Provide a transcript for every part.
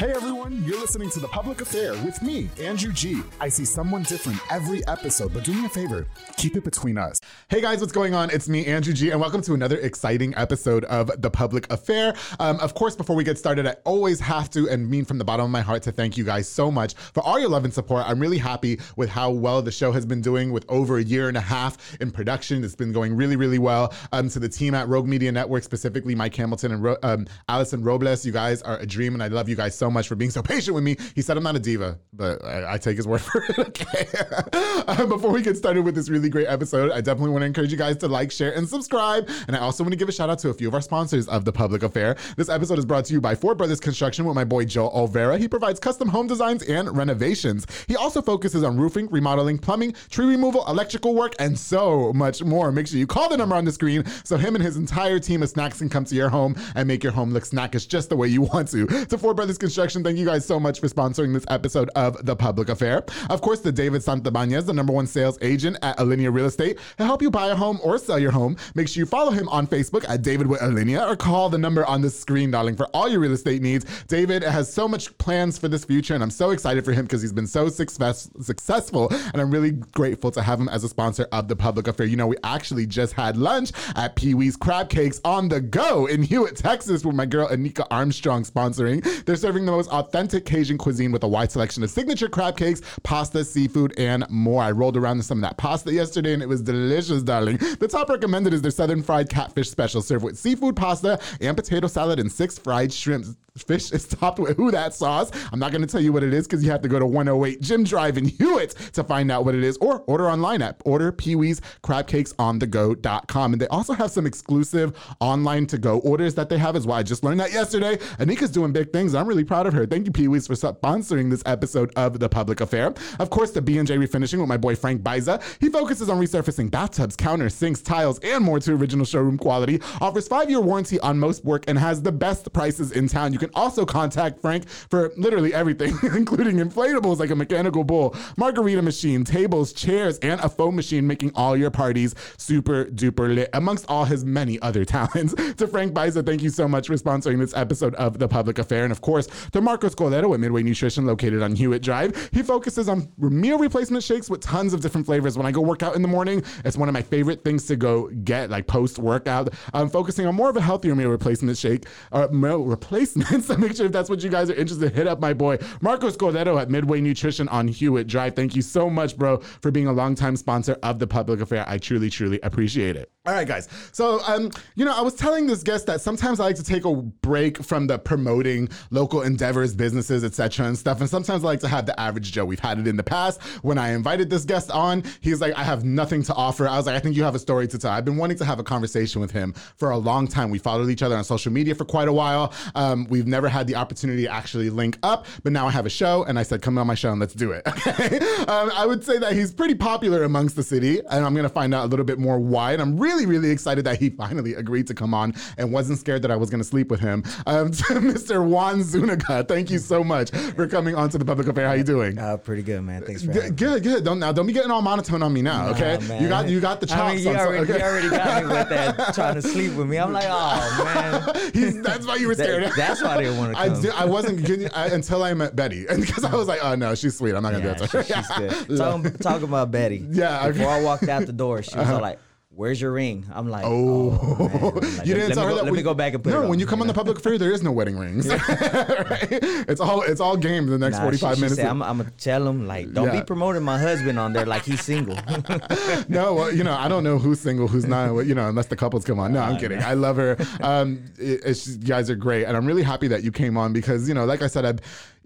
Hey everyone, you're listening to The Public Affair with me, Andrew G. I see someone different every episode, but do me a favor, keep it between us. Hey guys, what's going on? It's me, Andrew G, and welcome to another exciting episode of The Public Affair. Um, of course, before we get started, I always have to and mean from the bottom of my heart to thank you guys so much for all your love and support. I'm really happy with how well the show has been doing with over a year and a half in production. It's been going really, really well. Um, to the team at Rogue Media Network, specifically Mike Hamilton and Ro- um, Allison Robles, you guys are a dream, and I love you guys so much for being so patient with me. He said I'm not a diva, but I, I take his word for it. Okay. um, before we get started with this really great episode, I definitely want to encourage you guys to like, share, and subscribe. And I also want to give a shout out to a few of our sponsors of the Public Affair. This episode is brought to you by Four Brothers Construction with my boy Joe Olvera. He provides custom home designs and renovations. He also focuses on roofing, remodeling, plumbing, tree removal, electrical work, and so much more. Make sure you call the number on the screen so him and his entire team of snacks can come to your home and make your home look snackish just the way you want to. To Four Brothers Construction, thank you guys so much for sponsoring this episode of The Public Affair. Of course, the David Santabanez, the number one sales agent at Alinea Real Estate, to help you buy a home or sell your home. Make sure you follow him on Facebook at David with Alinea or call the number on the screen, darling, for all your real estate needs. David has so much plans for this future, and I'm so excited for him because he's been so success- successful, and I'm really grateful to have him as a sponsor of The Public Affair. You know, we actually just had lunch at Pee Wee's Crab Cakes on the go in Hewitt, Texas, with my girl Anika Armstrong sponsoring. They're serving the most authentic Cajun cuisine with a wide selection of signature crab cakes, pasta, seafood, and more. I rolled around some of that pasta yesterday and it was delicious, darling. The top recommended is their southern fried catfish special, served with seafood pasta and potato salad and six fried shrimps. Fish is topped with who that sauce. I'm not going to tell you what it is because you have to go to 108 Jim Drive in Hewitt to find out what it is or order online at order Pee-wee's crab cakes on the go.com. And they also have some exclusive online to go orders that they have as well. I just learned that yesterday. Anika's doing big things. I'm really proud of her. Thank you, Pee-wee's, for sponsoring this episode of The Public Affair. Of course, the B&J Refinishing with my boy Frank Biza. He focuses on resurfacing bathtubs, counters, sinks, tiles, and more to original showroom quality. Offers five-year warranty on most work and has the best prices in town. You can also contact Frank for literally everything, including inflatables like a mechanical bull, margarita machine, tables, chairs, and a foam machine, making all your parties super duper lit, amongst all his many other talents. to Frank Biza, thank you so much for sponsoring this episode of The Public Affair. And of course, to Marcos Cordero at Midway Nutrition, located on Hewitt Drive. He focuses on meal replacement shakes with tons of different flavors. When I go work out in the morning, it's one of my favorite things to go get, like post workout. I'm focusing on more of a healthier meal replacement shake, or meal replacement. So make sure if that's what you guys are interested, hit up my boy Marcos Cordero at Midway Nutrition on Hewitt Drive. Thank you so much, bro, for being a longtime sponsor of the Public Affair. I truly, truly appreciate it. All right, guys. So, um, you know, I was telling this guest that sometimes I like to take a break from the promoting local endeavors, businesses, etc., and stuff. And sometimes I like to have the average Joe. We've had it in the past. When I invited this guest on, he's like, "I have nothing to offer." I was like, "I think you have a story to tell." I've been wanting to have a conversation with him for a long time. We followed each other on social media for quite a while. Um, we've never had the opportunity to actually link up, but now I have a show, and I said, "Come on my show and let's do it." Okay. um, I would say that he's pretty popular amongst the city, and I'm gonna find out a little bit more why. And I'm really, really excited that he finally agreed to come on and wasn't scared that I was gonna sleep with him. Um, to Mr. Juan Zuniga, thank you so much for coming on to the public affair. How you doing? Uh, pretty good, man. Thanks for Good, having me. good, good. Don't now don't be getting all monotone on me now, okay? Man. you got you got the chops. I mean, you on- already, okay? you already got me with that trying to sleep with me. I'm like, oh man. He's, that's why you were scared. That- that's why I didn't wanna I, come. did- I wasn't getting I, until I met Betty, and because I was like, oh no, she's sweet. I'm not gonna Yeah, do that. to she- she's good. Talking, talking about Betty. Yeah, okay. Before I walked out the door, she was all like, "Where's your ring?" I'm like, "Oh, Oh. I'm like, you didn't let tell me her go, that. Let we- me go back and put no. it on. when you come on the public affair, there is no wedding rings. right? It's all it's all game the next Nah, 45 she, she minutes. Said, I'm, I'm gonna tell him like, don't Yeah. be promoting my husband on there like he's single. no, well, you know, I don't know who's single, who's not. You know, unless the couples come on. No, I'm kidding. I love her. Um, it, it's you guys are great, and I'm really happy that you came on because you know, like I said, I,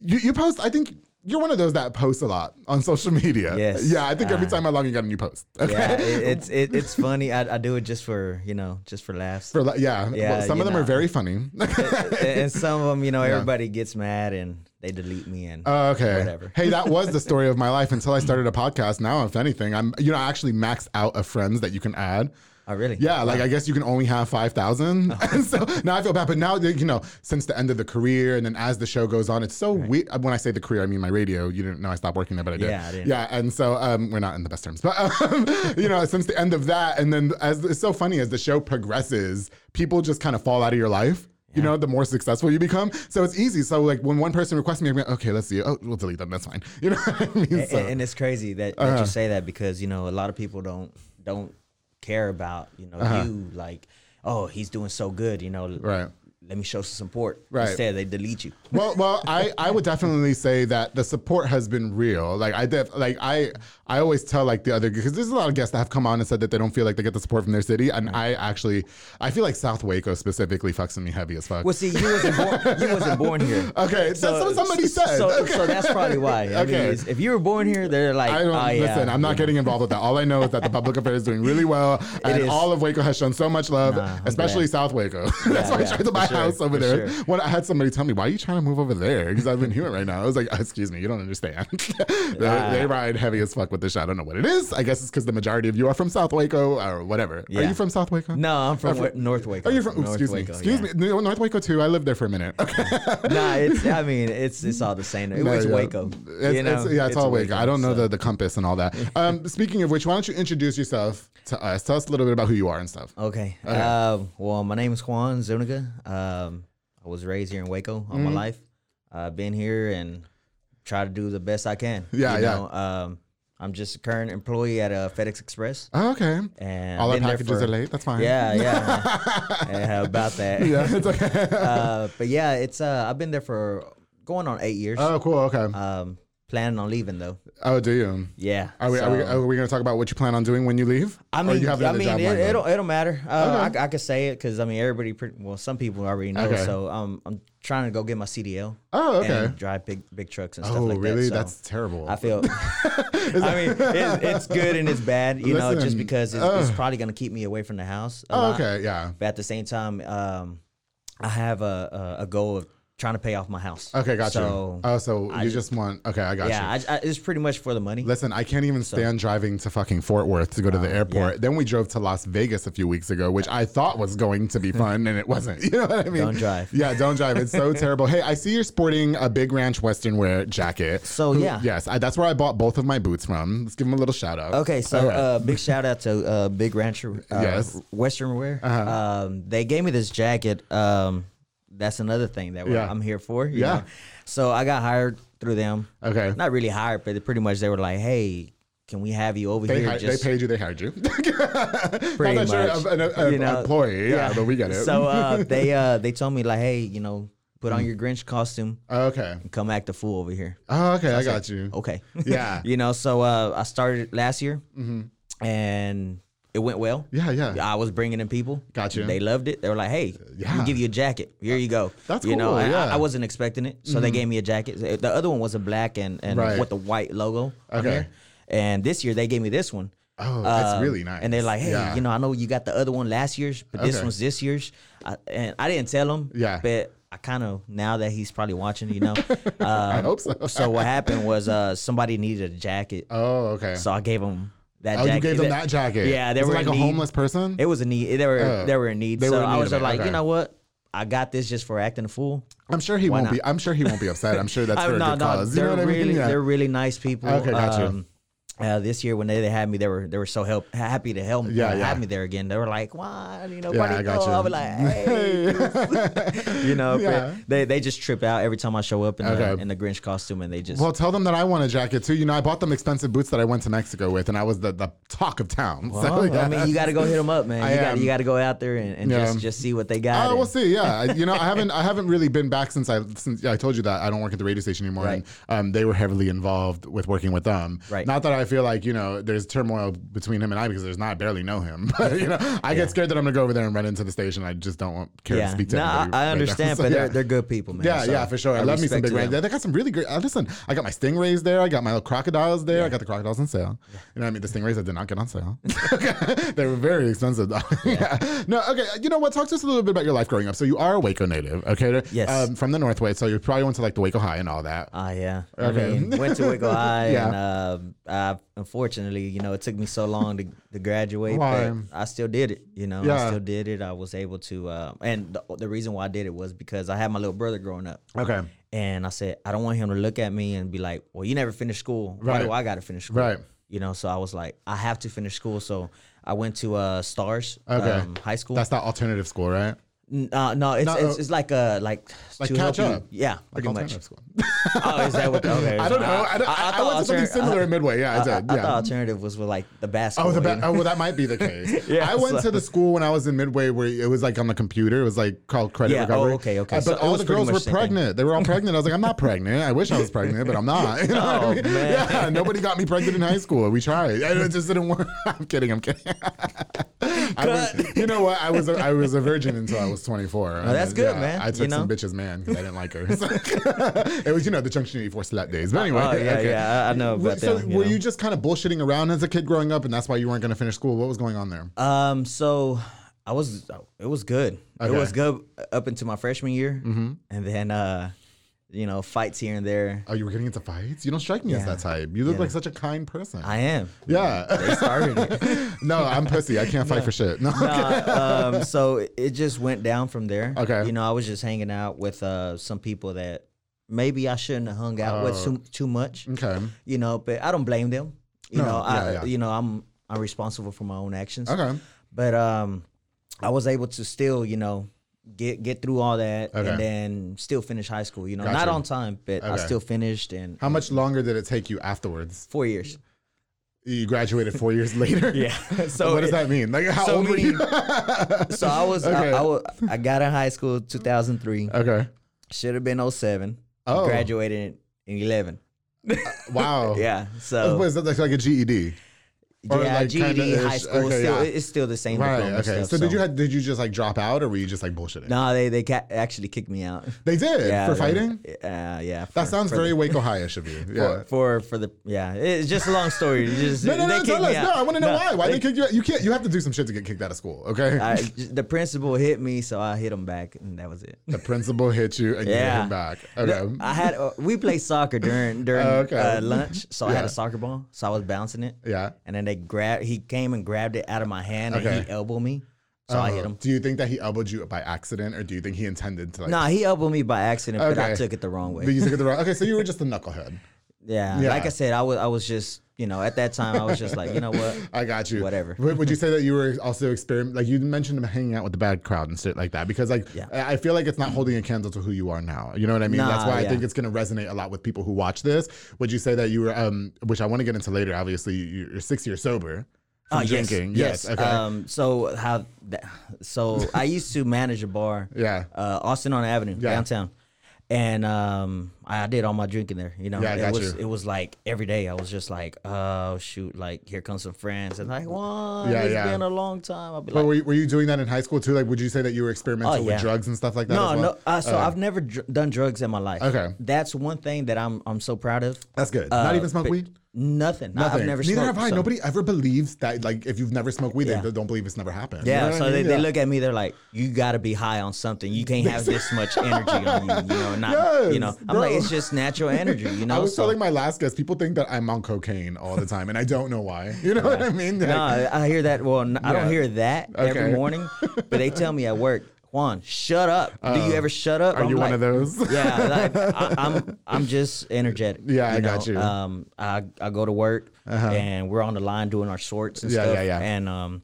you, you post. I think you're one of those that posts a lot on social media. Yes. Yeah, I think every Uh, time I log in, you got a new post. Okay. Yeah, it, it's it, it's funny. I, I do it just for you know just for laughs. For yeah, Yeah, well, some of them are very funny. and, and some of them, you know, everybody gets mad and they delete me and Oh, okay. Whatever. Hey, that was the story of my life until I started a podcast. Now, if anything, I'm you know I actually maxed out of friends that you can add. Oh really? Yeah, like I guess you can only have five thousand, Oh. and so now I feel bad. But now you know, since the end of the career, and then as the show goes on, it's so weird. When I say the career, I mean my radio. You didn't know I stopped working there, but I did. Yeah, I didn't. Yeah, and so um, we're not in the best terms, but um, you know, since the end of that, and then as it's so funny as the show progresses, people just kind of fall out of your life. You know, the more successful you become. So it's easy. So like when one person requests me, I'm like, okay, let's see. Oh, we'll delete them. That's fine. You know what I mean? And, So- and it's crazy that, that Uh-huh. you say that because you know a lot of people don't don't care about you know you like oh he's doing so good you know Uh-huh. Right. Let me show some support Right. instead they delete you well, well, I, I would definitely say that the support has been real. Like I def, like I I always tell like the other because there's a lot of guests that have come on and said that they don't feel like they get the support from their city, and I actually I feel like South Waco specifically fucks me heavy as fuck. well see you wasn't born you wasn't born here okay, that's what somebody said. so, okay. so that's probably why I Okay. mean, if you were born here they're like I don't oh, yeah, listen. I'm not getting involved with that. All I know is that the public affairs is doing really well, and is. all of Waco has shown so much love, Nah, especially. South Waco. That's why I tried to buy sure, house over there. sure. When I had somebody tell me, "Why are you trying to move over there?" Because I've been here right now. I was like, "Excuse me, you don't understand." they, they ride heavy as fuck with this shit. I don't know what it is. I guess it's because the majority of you are from South Waco or whatever. Are you from South Waco? no I'm from Wa- North Waco Are you from? oops, North excuse me. Waco, Excuse yeah. me. North Waco too. I lived there for a minute. Okay. nah it's I mean it's it's all the same it No, was yeah. Waco It's, you know it's- yeah, it's, all Waco. I don't know so- the, the compass and all that. Um, speaking of which, why don't you introduce yourself to us? Tell us a little bit about who you are and stuff. Okay. Um, well, my name is Juan Zuniga. Um, I was raised here in Waco all my Mm-hmm. life. I've been here and try to do the best I can. Yeah, you yeah. Um, I'm just a current employee at uh, FedEx Express, Oh, okay. and All our packages for- are late. That's fine. Yeah, yeah. yeah about that. yeah, it's okay. Uh, but yeah, it's uh, I've been there for going on eight years. oh, cool. Okay. Um, planning on leaving though. oh, do you? Yeah. Are we, are we, are we going to talk about what you plan on doing when you leave? I mean, you have I mean, it, lined up? it don't, it don't matter. Uh, Okay. I, I could say it because I mean, everybody, pretty, well, some people already know. Okay. So um, I'm trying to go get my CDL. Oh, okay. And drive big, big trucks and stuff Oh, like really? that. So That's terrible. I feel. I mean, it, it's good and it's bad, you know, just because it's, it's probably gonna keep me away from the house. a oh, lot. okay. Yeah. But at the same time, um, I have a, a a goal of trying to pay off my house. Okay, got so, you. Oh, so I you ju- just want? Okay, I got yeah, you. I, I, it's pretty much for the money. Listen, I can't even stand driving to fucking Fort Worth to go to the airport. Oh, yeah. Then we drove to Las Vegas a few weeks ago, which I thought was going to be fun, and it wasn't. You know what I mean? Don't drive. Yeah, don't drive. It's so terrible. Hey, I see you're sporting a Big Ranch Western wear jacket. So, Who- yeah. yes, I, that's where I bought both of my boots from. Let's give them a little shout out. Okay, so right. uh, big shout out to uh, Big Rancher, uh, Yes. Western Wear. Uh-huh. Um, they gave me this jacket. Um, that's another thing that Yeah. I'm here for. you Yeah. know. So I got hired through them. okay. Not really hired, but pretty much they were like, "Hey, can we have you over They, here?" hi- just they paid you. They hired you. pretty Not that you're much, an, an- an you know. employee. Yeah, but we got it. So uh, they uh, they told me like, "Hey, you know, put on your Grinch costume okay. and come act a fool over here." Oh, okay. I was got like, you. Okay. Yeah. you know, so uh, I started last year, Mm-hmm. and it went well. Yeah, yeah. I was bringing in people. Gotcha. They loved it. They were like, "Hey, Yeah. we give you a jacket. Here you go." That's you know. cool, I- I, yeah. Mm-hmm. I wasn't expecting it, so they gave me a jacket. The other one was a black and and Right. with the white logo on Okay. there. And this year they gave me this one. Oh, that's Um, really nice. And they're like, "Hey, Yeah. you know, I know you got the other one last year's, but this Okay. one's this year's." I, and I didn't tell him. Yeah. But I kind of now that he's probably watching, you know. I um, hope so. so what happened was uh somebody needed a jacket, Oh, okay. so I gave him that oh, jacket. you gave them that jacket. Yeah, they Was were like a need. homeless person. It was a need. They were Oh. they were in need. They so were in I was just like, okay. you know what? I got this just for acting a fool. I'm sure he Why won't not? be. I'm sure he won't be upset. I'm sure that's for a no, good no, cause. They're know what I mean? really Yeah. they're really nice people. Okay, got you. Um, uh, this year when they, they had me, they were they were so help happy to help Yeah, uh, yeah. have me there again. They were like, "Why, you know, Yeah, why I you go?" you. I was like, "Hey," you know, Yeah. they they just trip out every time I show up in Okay. the in the Grinch costume, and they just Well, tell them that I want a jacket too. You know, I bought them expensive boots that I went to Mexico with, and I was the, the talk of town. so, yeah. I mean, you got to go hit them up, man. I you got you got to go out there and, and just just see what they got. And- we'll see. Yeah, I- you know, I haven't, I haven't really been back since I, since yeah, I told you that I don't work at the radio station anymore, Right. and um, they were heavily involved with working with them. Right. Not that I I feel like you know there's turmoil between him and I because there's not I barely know him. But you know, I get scared that I'm gonna go over there and run into the station. I just don't want care to speak to no, I, I right understand, So, but yeah. they're they're good people, man. Yeah, So yeah, for sure. I, love me some big them. They got some really great. Uh, listen, I got my stingrays there. I got my crocodiles there. I got the crocodiles on sale. You know what I mean? The stingrays that did not get on sale. they were very expensive though. yeah. No, okay. You know what? Talk to us a little bit about your life growing up. So you are a Waco native, okay? Yes. Um, from the Northway. So you probably went to like the Waco High and all that. Ah, yeah. Okay. I mean, went to Waco High, Yeah. and uh, I, unfortunately, you know, it took me so long to, to graduate, Why? but I still did it. You know, Yeah. I still did it. I was able to, uh, and the, the reason why I did it was because I had my little brother growing up. Okay. And I said, I don't want him to look at me and be like, well, you never finished school. Why Right. do I got to finish school? Right. You know, so I was like, I have to finish school. So I went to uh, Stars Okay. um, High School. That's that alternative school, right? Uh, no, it's, No, it's it's like a like Like catch help you- up. Yeah, Like pretty much. alternative school. Oh, is that what? Okay, I don't know. I, don't, I, I, went to something similar in Midway. Yeah, I, I, did. I, I yeah. thought alternative was with like the Oh, basketball. the you ba- oh, well, that might be the case. Yeah, I went so- to the school when I was in Midway where it was like on the computer. It was like called credit Yeah, oh, okay, okay. Uh, but it all the girls were the same thing. pregnant. They were all pregnant. I was like, I'm not pregnant. I wish I was pregnant, but I'm not. You know what I Oh, mean? man. Yeah, nobody got me pregnant in high school. We tried. It just didn't work. I'm kidding. I'm kidding. I was, you know what? I was a, I was a virgin until I was 24. Oh, that's good, man. I took You know? some bitches man because I didn't like her. It was you know the Junction 84 slut days. But anyway, Oh, yeah, okay. yeah, I- I know about so them, you were know. you just kind of bullshitting around as a kid growing up, and that's why you weren't going to finish school? What was going on there? Um, so I was it was good. Okay. Mm-hmm. It was good up into my freshman year, and then uh, you know, fights here and there. Oh, you were getting into fights? You don't strike me as that type. You look Yeah. like such a kind person. I am. yeah. They started it. no, I'm pussy. I can't fight for shit. No. Nah, um, so it just went down from there. Okay. You know, I was just hanging out with uh, some people that maybe I shouldn't have hung out with Oh. too, too much. Okay. You know, but I don't blame them. You No, know, I yeah, yeah. you know, I'm I'm responsible for my own actions. Okay. But um, I was able to still, you know, get get through all that Okay. and then still finish high school. You know, Gotcha. not on time, but I still finished and How much longer did it take you afterwards? four years. You graduated four years later. Yeah. So what does that mean? Like how so old were you? So I was Okay. I, I, I got in high school 2003. okay. Should have been 07. Oh. Graduated in 11. Wow. Yeah. So Was that like a GED? Or yeah, like GED, high school, Okay, still, yeah. it's still the same Right. Okay. stuff. So, did you have, did you just like drop out, or were you just like bullshitting? No, they they ca- actually kicked me out. They did Yeah, for they- fighting. Uh, yeah. That for- sounds for very the- Waco High-ish of you. Yeah. for for the yeah. It's just a long story. Just, No, no, they no. Tell us. out. No, I want to know No, why. Why they, kicked you? out? You can't. You have to do some shit to get kicked out of school. Okay. I, the principal hit me, so I hit him back, and that was it. the principal hit you and you hit him back. Okay. I had uh, we played soccer during during Okay. uh, lunch, so I had a soccer ball, so I was bouncing it. yeah. And then they grab. He came and grabbed it out of my hand, and he elbowed me, so I hit Uh-huh. him. Do you think that he elbowed you by accident, or do you think he intended to like? Nah, he elbowed me by accident, but I took it the wrong way. But you took it the wrong. Okay, so you were just a knucklehead. yeah, Yeah. like I said, I was I was just you know at that time I was just like you know what. I got you. Whatever. Would you say that you were also experiment like you mentioned hanging out with the bad crowd and shit like that? Because like Yeah. I I feel like it's not holding a candle to who you are now. You know what I mean? That's Nah, why I yeah. think it's gonna resonate a lot with people who watch this. Would you say that you were um which I want to get into later, obviously you- you're six years sober from Oh, yes, drinking. Yes. Okay. Um. So how? That, so I used to manage a bar. Yeah. Uh, Austin on Avenue, Yeah. downtown, and um, I did all my drinking there. You know, Yeah, I it was you. it was like every day. I was just like, oh shoot, like here comes some friends, and like, well, Yeah, it's yeah. been a long time. I'll be but like, were you, were you doing that in high school too? Like, would you say that you were experimental Oh, with drugs and stuff like that? no, as well? no. Uh, so Uh, I've never dr- done drugs in my life. Okay. that's one thing that I'm I'm so proud of. That's good. Not Uh, even smoke weed. Nothing. Nothing. I've never Neither smoked. have I. so- Nobody ever believes that. Like, if you've never smoked weed, Yeah. they don't believe it's never happened. You Yeah, know so I they, mean? they Yeah. look at me. They're like, "You got to be high on something. You can't have this much energy on you. You know, not. you know, I'm like, bro. It's just natural energy. You know. I was so, telling my last guest, people think that I'm on cocaine all the time, and I don't know why. You know what I mean? no, Like, I I hear that. Well, I Yeah. don't hear that Okay. every morning, but they tell me at work, Juan, shut up. Do you ever shut up? Uh, are I'm you one of those? yeah, like, I, I'm I'm just energetic. Yeah, I you got you. Uh-huh. Um, I I go to work and we're on the line doing our sorts and Yeah, stuff. yeah, yeah. And um,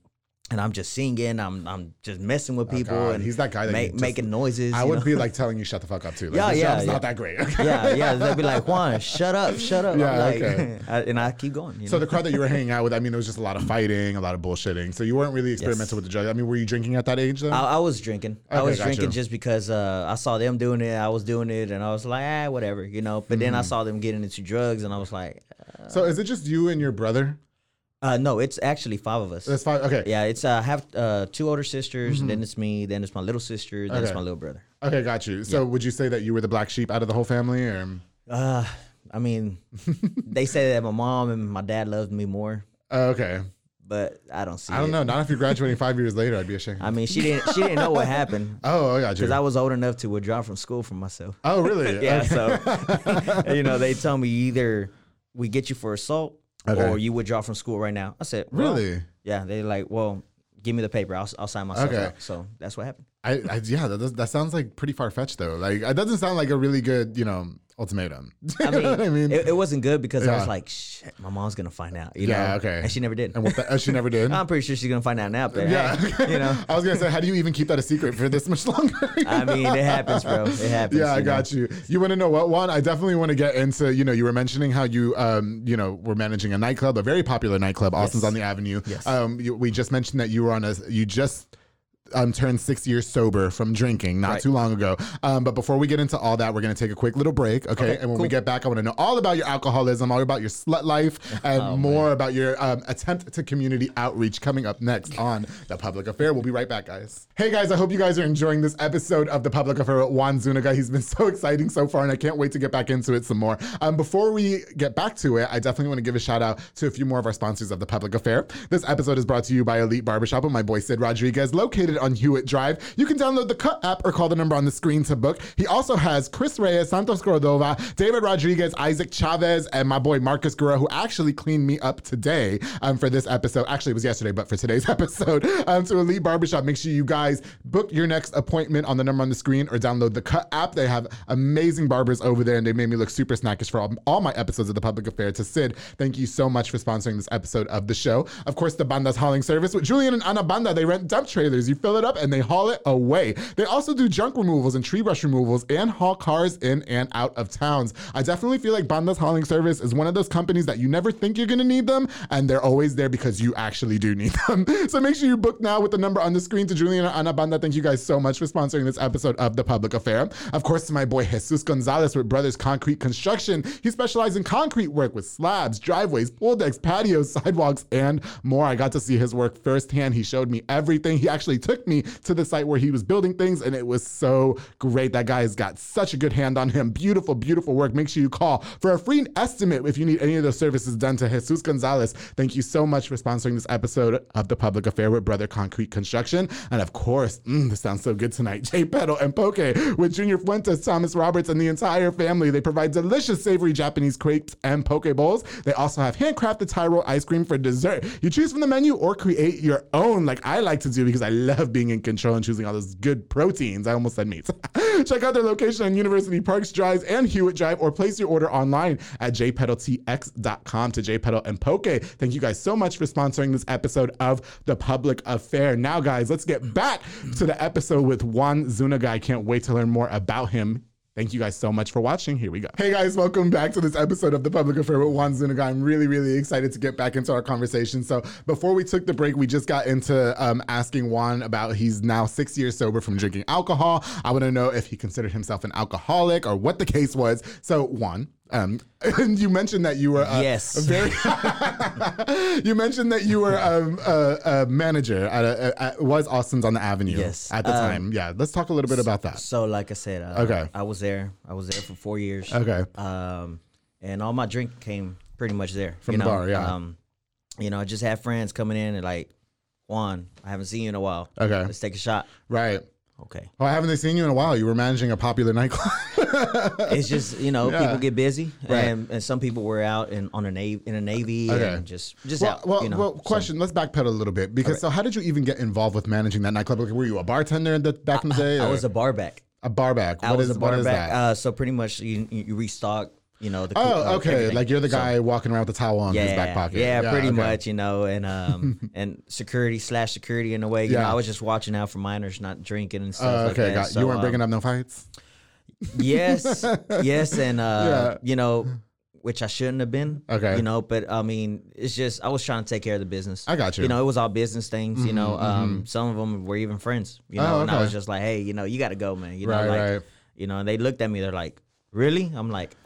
and I'm just singing. I'm I'm just messing with people Oh, and he's that guy that ma- just- making noises. I would know? be like telling you shut the fuck up too. Like, Yeah, yeah, job's yeah. not that great. yeah, yeah. They'll be like, Juan, shut up, shut up. Yeah, like, okay. I- and I keep going. You So know? the crowd that you were hanging out with, I mean, there was just a lot of fighting, a lot of bullshitting. So you weren't really experimental with the drug. I mean, were you drinking at that age though? I, I was drinking. I was drinking you. just because uh, I saw them doing it. I was doing it, and I was like, ah, whatever, you know. But then Mm-hmm. I saw them getting into drugs, and I was like, uh, So is it just you and your brother? Uh, no, it's actually five of us. That's fine. Okay. yeah, it's uh, I have uh, two older sisters, then it's me, then it's my little sister, then it's my little brother. Okay, got you. So would you say that you were the black sheep out of the whole family, or? Uh, I mean, they say that my mom and my dad loved me more, Oh, okay. but I don't see. I don't it. know. Not if you're graduating five years later. I'd be ashamed. I mean, she didn't. She didn't know what happened oh, I got you. because I was old enough to withdraw from school for myself. oh, really? Yeah, so you know, they tell me either we get you for assault Okay. or you withdraw from school right now. I said, well, Really? Yeah, they like, well, give me the paper. I'll, I'll sign myself Okay. out. So that's what happened. I, I yeah, that, does, that sounds like pretty far fetched though. Like it doesn't sound like a really good, you know, ultimatum. I mean, I mean? it, it wasn't good because I was like, shit, my mom's gonna find out. You Yeah, know? okay. And she never did. and what the, she never did. I'm pretty sure she's gonna find out now. But yeah, hey, you know, I was gonna say, how do you even keep that a secret for this much longer? I mean, it happens, bro. It happens. Yeah, I you know? got you. You want to know what one? I definitely want to get into. You know, you were mentioning how you, um, you know, were managing a nightclub, a very popular nightclub, Austin's Yes. on the Avenue. Yes. Um, you, we just mentioned that you were on a. You just. Um, turned six years sober from drinking not Right. too long ago. Um, but before we get into all that, we're going to take a quick little break. Okay. Okay, and when we get back, I want to know all about your alcoholism, all about your slut life, and Oh, more about your um, attempt to community outreach coming up next on The Public Affair. We'll be right back, guys. Hey, guys, I hope you guys are enjoying this episode of The Public Affair with Juan Zuniga. He's been so exciting so far, and I can't wait to get back into it some more. Um, before we get back to it, I definitely want to give a shout out to a few more of our sponsors of The Public Affair. This episode is brought to you by Elite Barbershop and my boy Sid Rodriguez, located on Hewitt Drive. You can download the Cut app or call the number on the screen to book. He also has Chris Reyes, Santos Cordova, David Rodriguez, Isaac Chavez, and my boy Marcus Guerrero, who actually cleaned me up today um, for this episode. Actually, it was yesterday, but for today's episode. Um, to Elite Barbershop, make sure you guys book your next appointment on the number on the screen or download the Cut app. They have amazing barbers over there, and they made me look super snackish for all, all my episodes of The Public Affair. To Sid, thank you so much for sponsoring this episode of the show. Of course, the Banda's hauling service with Julian and Ana Banda. They rent dump trailers. You fill it up and they haul it away. They also do junk removals and tree brush removals and haul cars in and out of towns. I definitely feel like Banda's hauling service is one of those companies that you never think you're gonna need them, and they're always there because you actually do need them. so make sure you book now with the number on the screen to Julian and Ana Banda. Thank you guys so much for sponsoring this episode of The Public Affair. Of course, to my boy Jesus Gonzalez with Brothers Concrete Construction. He specializes in concrete work with slabs, driveways, pool decks, patios, sidewalks, and more. I got to see his work firsthand. He showed me everything. He actually took me to the site where he was building things, and it was so great. That guy has got such a good hand on him. Beautiful, beautiful work. Make sure you call for a free estimate if you need any of those services done to Jesus Gonzalez. Thank you so much for sponsoring this episode of The Public Affair with Brother Concrete Construction. And of course, mm, this sounds so good tonight. Jay Pedal and Poke with Junior Fuentes, Thomas Roberts, and the entire family. They provide delicious, savory Japanese crepes and poke bowls. They also have handcrafted Thai rolled ice cream for dessert. You choose from the menu or create your own, like I like to do because I love being in control and choosing all those good proteins. I almost said meats. Check out their location on University Parks Drive and Hewitt Drive, or place your order online at jpedaltx.com to jpedal and poke. Thank you guys so much for sponsoring this episode of The Public Affair. Now, guys, let's get back to the episode with Juan Zuniga. I can't wait to learn more about him. Thank you guys so much for watching. Here we go. Hey guys, welcome back to this episode of The Public Affair with Juan Zuniga. I'm really, really excited to get back into our conversation. So before we took the break, we just got into um, asking Juan about he's now six years sober from drinking alcohol. I want to know if he considered himself an alcoholic or what the case was. So Juan, um, and you mentioned that you were uh, Yes. a very. you mentioned that you were um, a, a manager at, a, at was Austin's on the Avenue. Yes. At the Um, time, yeah. Let's talk a little bit about that. So, like I said, uh, Okay. I was there. I was there for four years. Okay. Um, and all my drink came pretty much there From you the know? bar, yeah. Um, you know, I just had friends coming in and like, Juan, I haven't seen you in a while. Okay. Let's take a shot. Right. Okay. Well, haven't they seen you in a while? You were managing a popular nightclub. It's just you know Yeah. people get busy, Right. and, and some people were out in on a navy in a navy Okay. and just just well, out. well, you know, well so- question. Let's backpedal a little bit because so how did you even get involved with managing that nightclub? Like, were you a bartender in the, back in the day? I or- was a bar back. a barback. I What was is a what bar back. Uh, so pretty much you you restock. You know the. oh, uh, okay. everything. Like you're the So- guy walking around with the towel on yeah, his back pocket. Yeah, yeah pretty okay. much, you know, and um and security slash security in a way. You Yeah. know, I was just watching out for minors not drinking and stuff Oh, like that. got So, you weren't um, bringing up no fights. Yes, yes, and uh, you know, which I shouldn't have been. Okay. you know, but I mean, it's just I was trying to take care of the business. I got you. You know, it was all business things. you know, um, some of them were even friends. You know, Mm-hmm, Oh, and I was just like, hey, you know, you got to go, man. You know, Right, like, right. you know, and they looked at me. They're like, really? I'm like,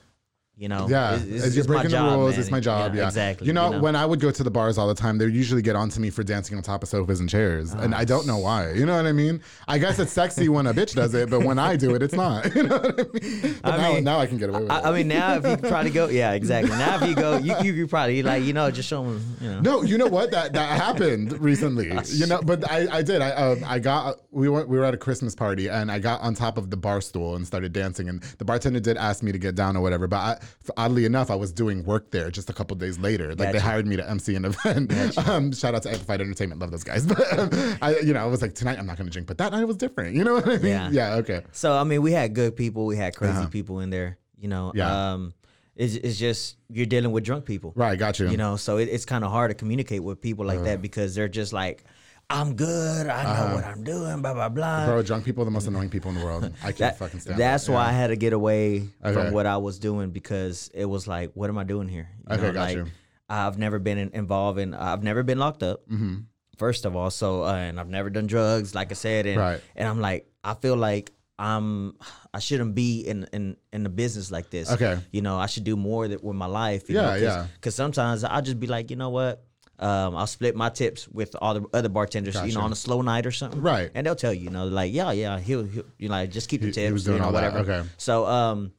You know, Yeah, It's- it's- you're breaking job, the rules, man. it's my job. Yeah, exactly. You know, when I would go to the bars all the time, they would usually get onto me for dancing on top of sofas and chairs, and I don't know why. You know what I mean? I guess it's sexy when a bitch does it, but when I do it, it's not. You know what I mean? But I now, mean, now I can get away with it. I, I mean, now if you probably go, yeah, exactly. Now if you go, you you, you probably like you know just show them, you know. No, you know what? That that happened recently. You know, but I, I did. I um, I got we went we were at a Christmas party and I got on top of the bar stool and started dancing and the bartender did ask me to get down or whatever. But I, oddly enough, I was doing work there just a couple days later. Like they hired me to MC an event. Um, shout out to Amplified Entertainment, love those guys. But um, I, you know, I was like tonight I'm not going to drink, but that night was different. You know what I mean? Yeah. Yeah. Okay. So I mean, we had good people, we had crazy people in there. You know, Uh-huh. Yeah. um, it's it's just you're dealing with drunk people, Right. Got you. You know, so it, it's kind of hard to communicate with people like Uh-huh. that because they're just like, I'm good, I know what I'm doing, blah blah blah. Bro, drunk people are the most annoying people in the world. I can't That- fucking stand. that's that. why Yeah. I had to get away Okay. from what I was doing because it was like, what am I doing here? You Okay, know, got like you. I've never been in, involved in. I've never been locked up. Mm-hmm. First of all, so uh, and I've never done drugs, like I said, and Right. and I'm like, I feel like I'm, I shouldn't be in in in the business like this. Okay. you know, I should do more that with my life. You Yeah, know, cause, yeah. Because sometimes I'll just be like, you know what. Um, I'll split my tips with all the other bartenders, you know, on a slow night or something. Right. And they'll tell you, you know, like, yeah, yeah, he'll, he'll you know, like, just keep the He- tips, he was doing you know, all that, whatever. okay. So, um,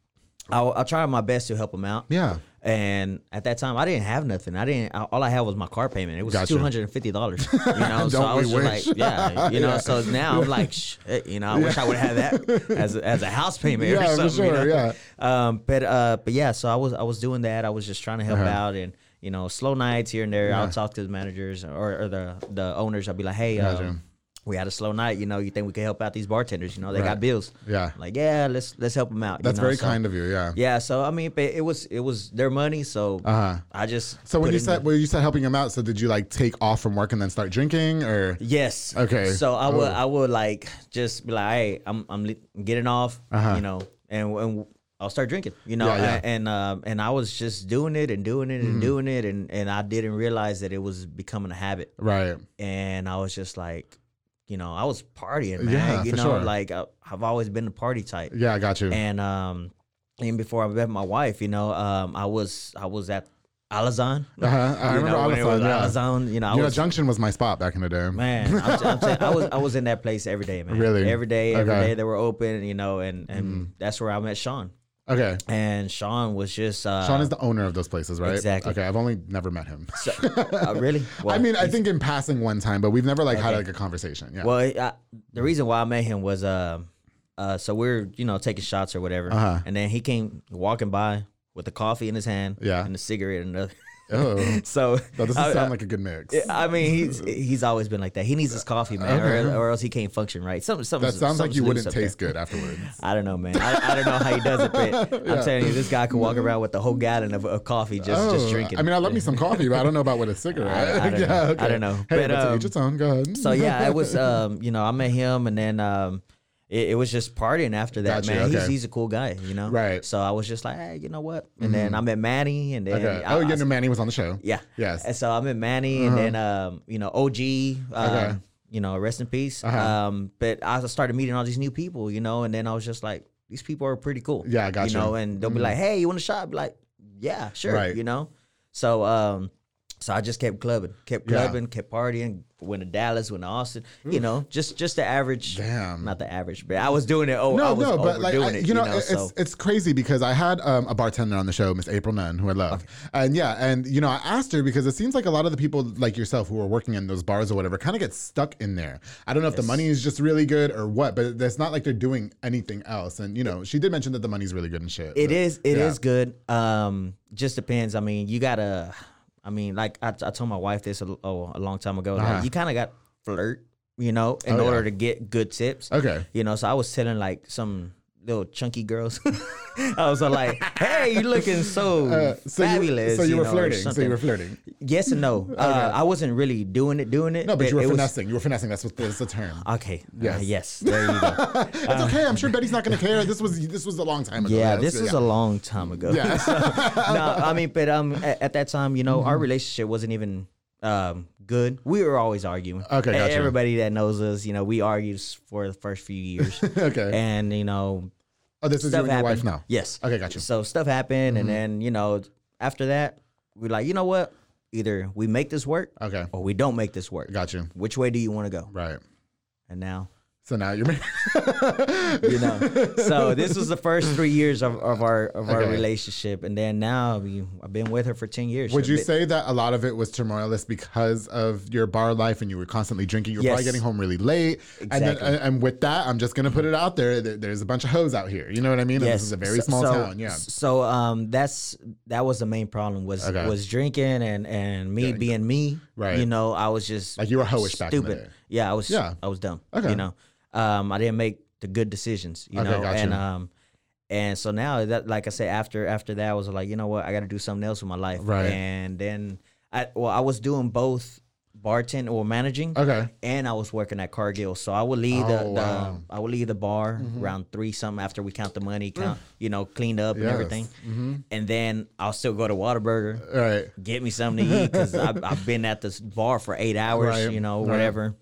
I'll, I'll try my best to help him out. Yeah. And at that time, I didn't have nothing. I didn't. All I had was my car payment. It was Gotcha. two hundred and fifty dollars. You know, so I was wish? like, yeah, you know. Yeah. So now I'm like, shit, you know, I wish I would have had that as a, as a house payment Yeah, or for something. you sure, know? yeah. Um, but uh, but yeah, so I was I was doing that. I was just trying to help Uh-huh. out and. You know, slow nights here and there. Yeah. I'll talk to the managers or, or the the owners. I'll be like, "Hey, Gotcha. um, we had a slow night. You know, you think we could help out these bartenders? You know, they Right. got bills. Yeah. Like, yeah, let's let's help them out. That's you know? very So- kind of you. Yeah. Yeah, so I mean, but it was it was their money, so Uh-huh. I just So when you said the- when you said helping him out, so did you like take off from work and then start drinking or? yes, Okay. So I would Oh. I would like just be like, hey, I'm I'm getting off, Uh-huh. you know, and and I'll start drinking, you know, Yeah, yeah. and and, um, and I was just doing it and doing it and Mm-hmm. doing it, and and I didn't realize that it was becoming a habit, Right. and I was just like, you know, I was partying, man, Yeah, you for know, sure. like I, I've always been a party type, Yeah, I got you. and um, even before I met my wife, you know, um, I was I was at Alazan. Uh-huh. I You remember know, when it was Alazan, yeah. Alazan, you know, I you know, was Junction was my spot back in the day. man. I'm, I'm saying, I was I was in that place every day, man. Really? every day, every day Okay. Mm-hmm. they were open, you know, and and that's where I met Sean. Okay. And Sean was just uh, Sean is the owner of those places, right? Exactly. Okay, I've only never met him. so, uh, really. I mean, I think in passing one time, but we've never like had like a conversation. Yeah. Well, I, the reason why I met him was uh, uh, so we're you know taking shots or whatever, Uh-huh. and then he came walking by with the coffee in his hand, Yeah. and the cigarette in another. Oh, so that doesn't I- sound like a good mix. I mean, he's he's always been like that. He needs his coffee, man, Okay. or, or else he can't function right. Something, something. that sounds like you wouldn't up there. taste good afterwards. I don't know, man. I, I don't know how he does it, but I'm telling you, this guy could walk around with the whole gallon of, of coffee just just Oh, drinking. I mean, I love me some coffee, but I don't know about with a cigarette. I- I don't yeah, know. I don't know. Hey, But, but, um, each its own. Go ahead. so yeah, it was um, you know, I met him, and then um, it, it was just partying after that, Gotcha, man. He's okay. he's a cool guy, you know. Right. So I was just like, hey, you know what? And then I met Manny, and then okay. I, oh, I- you know, Manny was on the show. yeah, Yes. And so I met Manny, and then um, you know, OG, um, Okay. you know, rest in peace. Uh-huh. Um, but I started meeting all these new people, you know, and then I was just like, these people are pretty cool. Yeah, I got You you. know, and they'll be like, hey, you want a shot? I'll be like, yeah, sure. Right. You know, so um, so I just kept clubbing, kept Yeah. clubbing, kept partying. Went to Dallas, went to Austin. You know, just just the average. Damn. Not the average, but I was doing it. Oh, I No, was no, but like I, it. you know, know, it's so. it's crazy because I had um, a bartender on the show, Miss April Nunn, who I love, and yeah, and you know, I asked her because it seems like a lot of the people like yourself who are working in those bars or whatever kind of get stuck in there. I don't know if the money is just really good or what, but it's not like they're doing anything else. And you know, she did mention that the money's really good and shit. It but- is. It is yeah. good. Um, just depends. I mean, you gotta. I mean, like I, I told my wife this a, oh, a long time ago. Uh-huh. Like, you kind of got flirt, you know, in Oh, order yeah. to get good tips. Okay. You know, so I was telling like some little chunky girls. I was like, "Hey, you looking so, Uh, so fabulous." You, so you, were know, or flirting. So you were flirting. Yes and no. Uh, I wasn't really doing it, doing it. No, but you were it was- finessing. you were finessing. That's what that's the term. Okay. Yes. Yes. yes. There you go. it's okay. I'm sure Betty's not going to care. This was this was a long time ago. Yeah, That's this is yeah. a long time ago. Yeah. no, I mean, but um, at, at that time, you know, Mm-hmm. our relationship wasn't even um good. We were always arguing. Okay, gotcha. Everybody that knows us, you know, we argued for the first few years, okay. and you know, Oh, this is you and your wife now? Yes. Okay, got you. So stuff happened, and mm-hmm. then you know, after that, we're like, you know what? Either we make this work, Okay. or we don't make this work. Got you. Which way do you want to go? Right. And now, So now you're married. you know. so this was the first three years of, of our of our relationship, and then now we, I've been with her for ten years. Would you But- say that a lot of it was turmoilous because of your bar life and you were constantly drinking? You were probably getting home really late. And, then, Exactly. and, and with that, I'm just going to put it out there. there- There's a bunch of hoes out here. You know what I mean? And This is a very So- small so- town. Yeah. So um, that's that was the main problem was Okay. was drinking and and me being me. Right. You know, I was just Like you were hoish back in the stupid. day. Yeah, I was. Yeah. I was dumb. Okay. You know, um, I didn't make the good decisions. You Okay, know, got and um, and so now that like I said after after that I was like you know what I got to do something else with my life. Right. And then I well I was doing both bartending or managing Okay. and I was working at Cargill. So I would leave the, Oh, the wow. Mm-hmm. I would leave the bar around three something after we count the money, count you know, cleaned up and Yes. everything, and then I'll still go to Whataburger, All right. get me something to eat because I've, I've been at this bar for eight hours, Right, you know, right. whatever,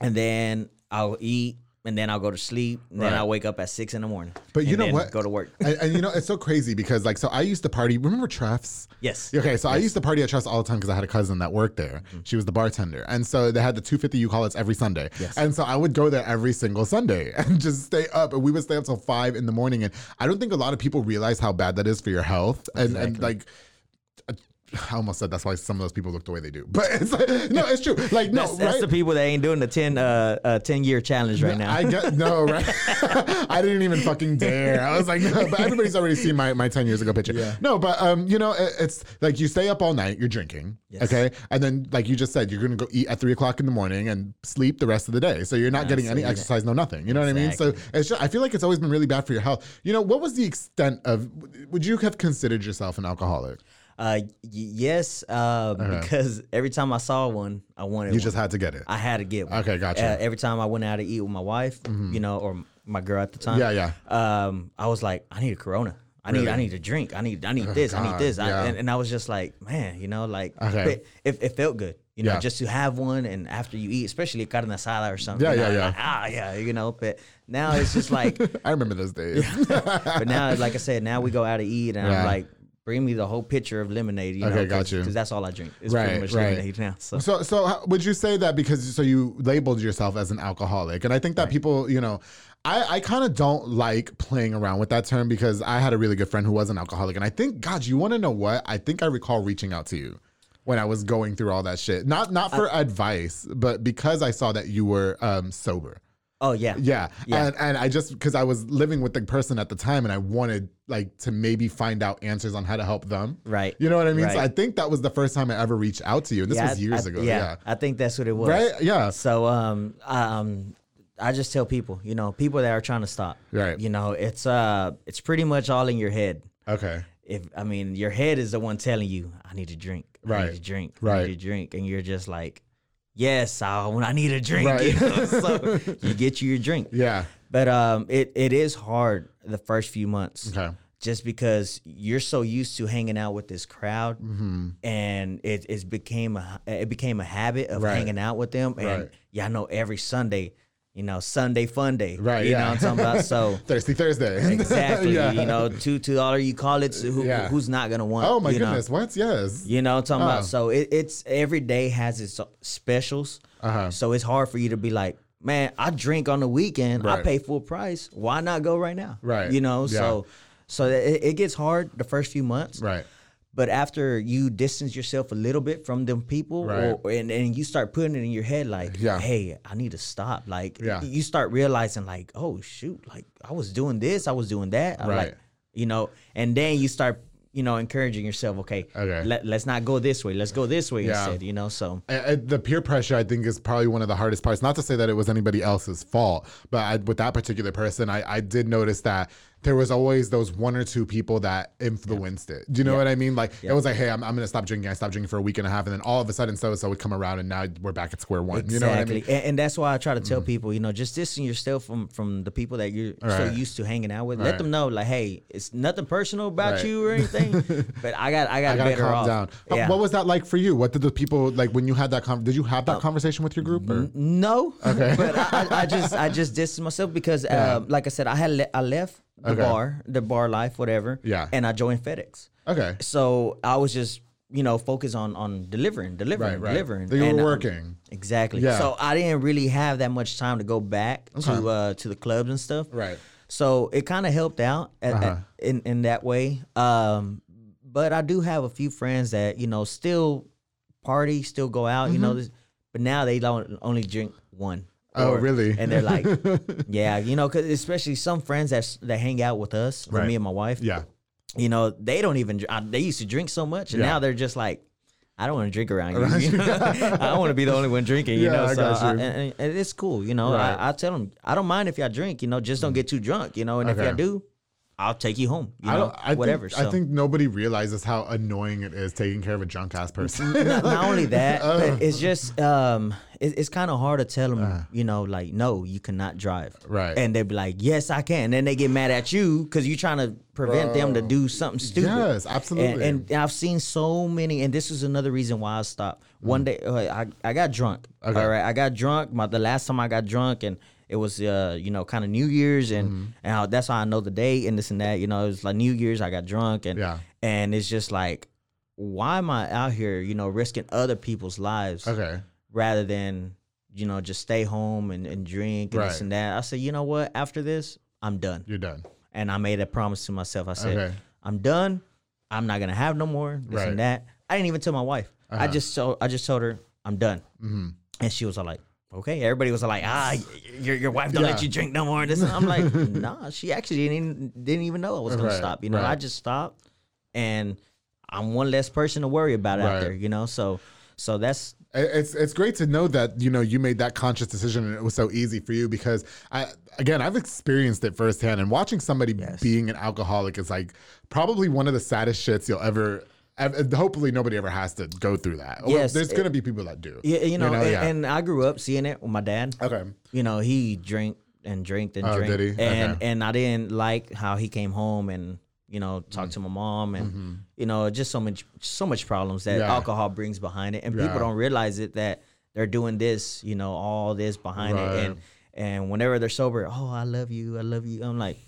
and then I'll eat. And then I'll go to sleep. And then Right. I'll wake up at six in the morning. But you know then what? Go to work. and, and you know, it's so crazy because like, so I used to party. Remember Treff's? Yes. Okay, so I used to party at Treff's all the time because I had a cousin that worked there. Mm-hmm. She was the bartender, and so they had the 250 you call it every Sunday. Yes. And so I would go there every single Sunday and just stay up, and we would stay up till five in the morning. And I don't think a lot of people realize how bad that is for your health, and and like. I almost said that's why some of those people look the way they do, but it's like, no, it's true. Like no, That's, that's the people that ain't doing the 10, uh, uh, 10 year challenge right now. I get no right. I didn't even fucking dare. I was like, no, but everybody's already seen my, my ten years ago picture. No, but um, you know, it, it's like you stay up all night, you're drinking, Yes. okay, and then like you just said, you're gonna go eat at three o'clock in the morning and sleep the rest of the day. So you're not getting any exercise, no nothing. You know what I mean? So it's just I feel like it's always been really bad for your health. You know, what was the extent of? Would you have considered yourself an alcoholic? Uh, y- yes, uh, because every time I saw one, I wanted You one. just had to get it. I had to get one. Okay, gotcha. Uh, every time I went out to eat with my wife, you know, or my girl at the time. Yeah, yeah. Um, I was like, I need a Corona. I need, Really? I need a drink. I need, I need this. I need this. I, yeah. and, and I was just like, man, you know, like, Okay. it, it felt good, you know, Yeah. just to have one. And after you eat, especially carne asada or something. Yeah, yeah, yeah. like, ah, yeah, you know. But now it's just like, I remember those days. but now, like I said, now we go out to eat, and Yeah. I'm like, bring me the whole pitcher of lemonade. You Okay, know, got you. Because that's all I drink. It's Right, pretty much right. lemonade now. So. So, so how- would you say that because so you labeled yourself as an alcoholic, and I think that people, you know, I, I kind of don't like playing around with that term because I had a really good friend who was an alcoholic, and I think, God, you want to know what? I think I recall reaching out to you when I was going through all that shit, not not for advice, but because I saw that you were um, sober. Oh yeah. Yeah. Yeah. And and I just because I was living with the person at the time and I wanted like to maybe find out answers on how to help them. Right. You know what I mean? So I think that was the first time I ever reached out to you. And this Yeah, was years I- ago. Yeah, Yeah. I think that's what it was. Right? Yeah. So um um I just tell people, you know, people that are trying to stop. Right. You know, it's uh it's pretty much all in your head. Okay. If I mean your head is the one telling you, I need to drink. I Right. need to drink. I Right. need to drink. And you're just like, Yes, I I need a drink. Right. You know? so you get you your drink. Yeah. But um it, it is hard the first few months. Okay. Just because you're so used to hanging out with this crowd, Mm-hmm. and it it became a it became a habit of Right. hanging out with them, and Right. yeah, I know every Sunday, you know, Sunday fun day, Right, You yeah. know what I'm talking about? So Thirsty Thursday. exactly, Yeah. you know, two two dollar you call it. So who, Yeah. who's not gonna want? Oh my you know? goodness. What? Yes. You know what I'm talking Oh. about? So it, it's every day has its specials. Uh-huh. So it's hard for you to be like, man, I drink on the weekend. I pay full price. Why not go right now? Right. You know, so so it, it gets hard the first few months. Right. But after you distance yourself a little bit from them people, Right. or, and, and you start putting it in your head, like, Yeah. hey, I need to stop. Like, Yeah. you start realizing, like, oh, shoot, like, I was doing this, I was doing that. Right. Like, you know, and then you start, you know, encouraging yourself, okay, Okay. Let, let's not go this way. Let's go this way Yeah. instead, you know? So, I- I- the peer pressure, I think, is probably one of the hardest parts. Not to say that it was anybody else's fault, but I, with that particular person, I, I did notice that there was always those one or two people that influenced it. Do you know what I mean? Like it was like, hey, I'm, I'm gonna stop drinking. I stopped drinking for a week and a half, and then all of a sudden, so and so would come around, and now we're back at square one. You know what I mean? Mm. And, and that's why I try to tell people, you know, just distance yourself from from the people that you're so Right. used to hanging out with. Right. Let them know, like, hey, it's nothing personal about Right. you or anything, but I got I got I gotta better calm off. down. How- Yeah. What was that like for you? What did the people like when you had that? Con- did you have that conversation with your group? Or? No, but I, I, I just I just distanced myself because, um, like I said, I had le- I left the Okay. bar, the bar life, whatever. Yeah. And I joined FedEx. Okay. So I was just, you know, focused on on delivering, delivering, Right, right. delivering. You were And, um, working. exactly. Yeah. So I didn't really have that much time to go back to uh to the clubs and stuff. Right. So it kind of helped out at, at- Uh-huh. in in that way. Um, but I do have a few friends that you know still party, still go out. You know, this, but now they don't only drink one. Oh, really? And they're like, yeah, you know, cause especially some friends that that hang out with us, Right. me and my wife. Yeah. You know, they don't even. I, they used to drink so much, and Yeah. now they're just like. I don't want to drink around you. you know? I don't want to be the only one drinking. You Yeah, know, I so got you. and, and- and it's cool. You know, Right. I, I tell them I don't mind if y'all drink. You know, just don't mm. get too drunk. You know, and if y'all do, I'll take you home. You I know, don't. I whatever. Think, I think nobody realizes how annoying it is taking care of a drunk ass person. not, not only that, but it's just um, it, it's kind of hard to tell them, you know, like no, you cannot drive, Uh. Right. And they'd be like, yes, I can. And then they get mad at you because you're trying to prevent them to do something stupid. Yes, absolutely. And, and I've seen so many, and this is another reason why I stopped. One day, uh, I I got drunk. Mm. Okay. All right, I got drunk. My the last time I got drunk, and it was uh, you know, kind of New Year's, and Mm-hmm. and how, that's how I know the date and this and that. You know, it was like New Year's. I got drunk, and Yeah. and it's just like, why am I out here, you know, risking other people's lives okay. rather than, you know, just stay home and, and drink and this and that. I said, you know what? After this, I'm done. You're done. And I made a promise to myself. I said, Okay. I'm done. I'm not gonna have no more this Right. and that. I didn't even tell my wife. I Uh-huh. just told I just told her I'm done. Mm-hmm. And she was all like, okay. Everybody was like, ah, your, your wife don't Yeah. let you drink no more. This and I'm like, nah. She actually didn't even, didn't even know I was gonna Right, stop. You know, right. I just stopped, and I'm one less person to worry about Right. out there. You know, so so that's It's it's great to know that you know you made that conscious decision and it was so easy for you because I again I've experienced it firsthand and watching somebody Yes. being an alcoholic is like probably one of the saddest shits you'll ever. Ev- Hopefully nobody ever has to go through that. Yes, there's gonna be people that do. yeah, you know, and, yeah. and I grew up seeing it with my dad. okay. you know, he drank and drank and Oh, drank, did he? and Okay. and I didn't like how he came home and you know talked to my mom and you know just so much so much problems that Mm-hmm. Yeah. alcohol brings behind it, and Yeah. people don't realize it that they're doing this, you know, all this behind Right. it, and and whenever they're sober, oh, I love you, I love you. I'm like, mm.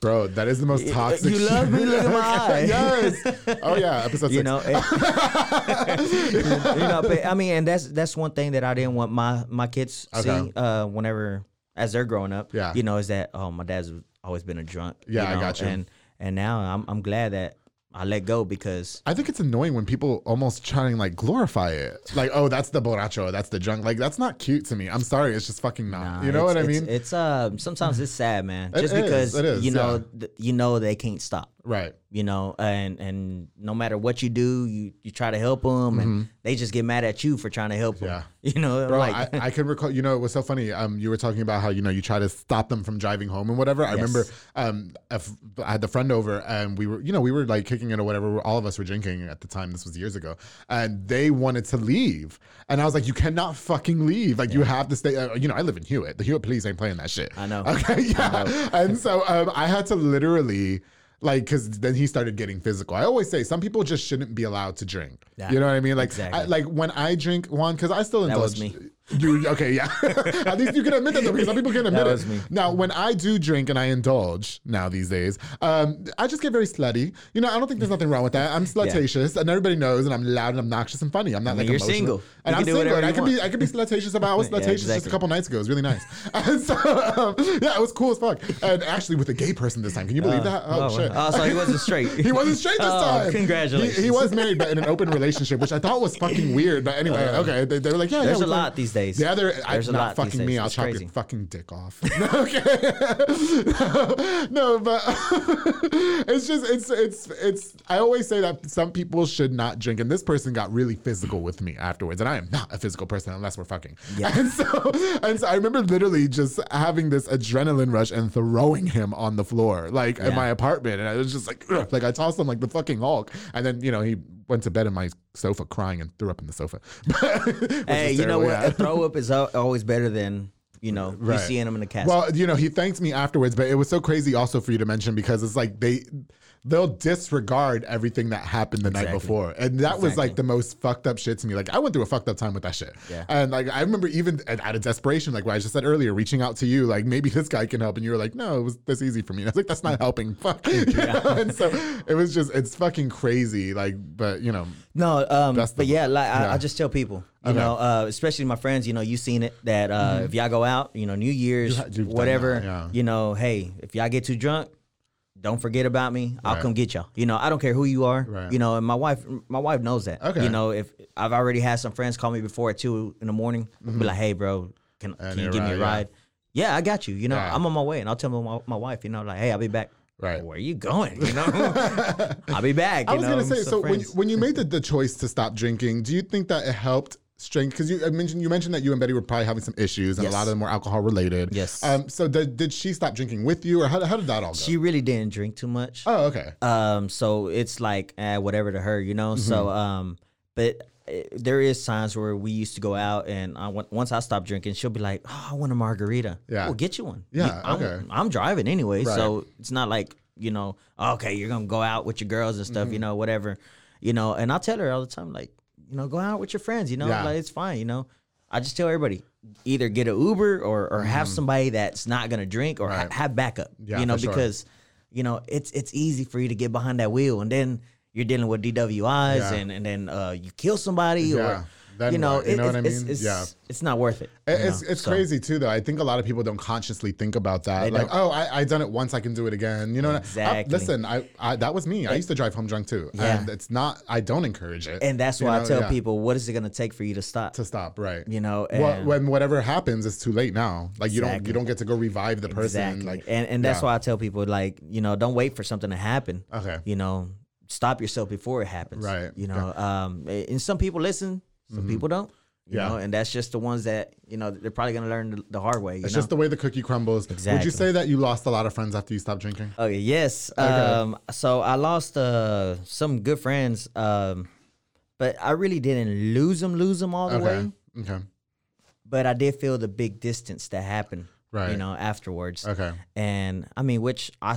Bro, that is the most toxic. you love me? Look at my eye. yes. Oh yeah, episode you six. know, and- you know, but I mean, and that's that's one thing that I didn't want my my kids see uh, whenever as they're growing up. Yeah. you know, is that oh my dad's always been a drunk. Yeah, I know, got you. And and now I'm I'm glad that I let go because I think it's annoying when people almost try and like glorify it. Like, oh, that's the borracho, that's the drunk. Like, that's not cute to me. I'm sorry, it's just fucking not. nah, you know what I mean? It's uh sometimes it's sad, man. It Just is, because it is, you know yeah. th- you know they can't stop. Right. you know, and and no matter what you do, you you try to help them, and they just get mad at you for trying to help them. Mm-hmm. Yeah. you know, Bro, like I, I can recall. You know, it was so funny. Um, you were talking about how you know you try to stop them from driving home and whatever. I Yes. remember, um, I had the friend over and we were, you know, we were like kicking it or whatever. All of us were drinking at the time. This was years ago, and they wanted to leave, and I was like, you cannot fucking leave. Like you have to stay. Uh, you know, I live in Hewitt. The Hewitt police ain't playing that shit. I know. Okay, yeah. And so um, I had to literally. Like, cause then he started getting physical. I always say some people just shouldn't be allowed to drink. Yeah, you know what I mean? Like, exactly. I, like when I drink one, cause I still That was me. You okay? Yeah. At least you can admit that though, because some people can admit That it. me. Now, when I do drink and I indulge now these days, um, I just get very slutty. You know, I don't think there's nothing wrong with that. I'm slutatious, and everybody knows, and I'm loud and obnoxious and funny. I'm not mean, like you're emotional. single. and You I'm single, and I can be want. I can be slutatious about. I was Yeah, slutatious just a couple nights ago. It was really nice. And so um, yeah, it was cool as fuck. And actually, with a gay person this time, can you believe that? Oh, oh, shit. oh, so he wasn't straight. He wasn't straight this Oh, time. congratulations. He, he was married, but in an open relationship, which I thought was fucking weird. But anyway, okay, they, they were like, yeah, Uh, There's yeah. a lot these days. The other, I'm not fucking days. me. I'll It's chop crazy. your fucking dick off. okay. no, but it's just it's it's it's. I always say that some people should not drink, and this person got really physical with me afterwards, and I am not a physical person unless we're fucking. Yeah. And so and so I remember literally just having this adrenaline rush and throwing him on the floor, like in my apartment, and I was just like, ugh, like I tossed him like the fucking Hulk, and then you know he went to bed in my sofa crying and threw up in the sofa. Hey, you know what? yeah. A throw up is always better than You know, Right. you seeing them in the cast. Well, you know, he thanked me afterwards, but it was so crazy also for you to mention because it's like they they'll disregard everything that happened the night before. And that was like the most fucked up shit to me. Like I went through a fucked up time with that shit. Yeah. And like I remember even at- out of desperation, like what I just said earlier, reaching out to you, like maybe this guy can help. And you were like, no, it was this easy for me. And I was like, that's not helping. Fuck. You know? And so it was just it's fucking crazy. Like, but you know, No, um, That's the- but yeah, like I, yeah. I just tell people, you Okay. know, uh, especially my friends, you know, you've seen it that uh, if y'all go out, you know, New Year's, you've whatever, that, yeah. you know, hey, if y'all get too drunk, don't forget about me. I'll Right. come get y'all. You know, I don't care who you are. Right. You know, and my wife, my wife knows that. Okay. You know, if I've already had some friends call me before at two in the morning, be like, hey, bro, can, can you give me a ride, Mm-hmm. yeah. Yeah, I got you. You know. I'm on my way, and I'll tell my, my wife, you know, like, hey, I'll be back. Right. Where are you going? You know, I'll be back. I was know, gonna say, some so when, friends. when you made the, the choice to stop drinking, do you think that it helped strength? Because you I mentioned you mentioned that you and Betty were probably having some issues, and Yes. a lot of them were alcohol related. Yes. Um. So did, did she stop drinking with you, or how, how did that all go? she really didn't drink too much. oh, okay. Um, so it's like eh, whatever to her, you know. So Mm-hmm. um, but eh, there is times where we used to go out, and I, once I stopped drinking, she'll be like, "Oh, I want a margarita." Yeah. we'll get you one. Yeah, I'm, okay. I'm driving anyway, Right. so it's not like you know, okay, you're gonna go out with your girls and stuff, you Mm-hmm. know, whatever, you know. And I tell her all the time, like, you know, go out with your friends, you know, Yeah. like it's fine, you know. I just tell everybody, either get an Uber or or have somebody that's not gonna drink or ha- Mm-hmm. Have backup, Yeah, you know, for sure. because you know it's it's easy for you to get behind that wheel and then you're dealing with DWIs Yeah. and and then uh, you kill somebody Yeah. or Then you know what? You know it- what I mean? It's, Yeah. it's not worth it. It- It's know, it's so. crazy too, though. I think a lot of people don't consciously think about that. Like, oh, I, I done it once, I can do it again. You know, what I- Exactly. listen, I, I that was me. I used to drive home drunk too, Yeah. and it's not. I don't encourage it. And that's you why know? I tell Yeah. people, what is it gonna take for you to stop? to stop. Right. you know, Well, when whatever happens, it's too late now. Like you don't you don't get to go revive the person. exactly. Like and and that's yeah. why I tell people, like, you know, don't wait for something to happen. Okay. You know, stop yourself before it happens. Right. You know, um, and some people listen, some people don't. You Yeah. know, and that's just the ones that you know they're probably gonna learn the, hard way. You It's know? just the way the cookie crumbles. Would you say that you lost a lot of friends after you stopped drinking? Okay, yes. Um, so I lost uh, some good friends, um, but I really didn't lose them, lose them all the Okay. way. Okay. But I did feel the big distance that happened, Right. you know, afterwards. Okay. And I mean, which I,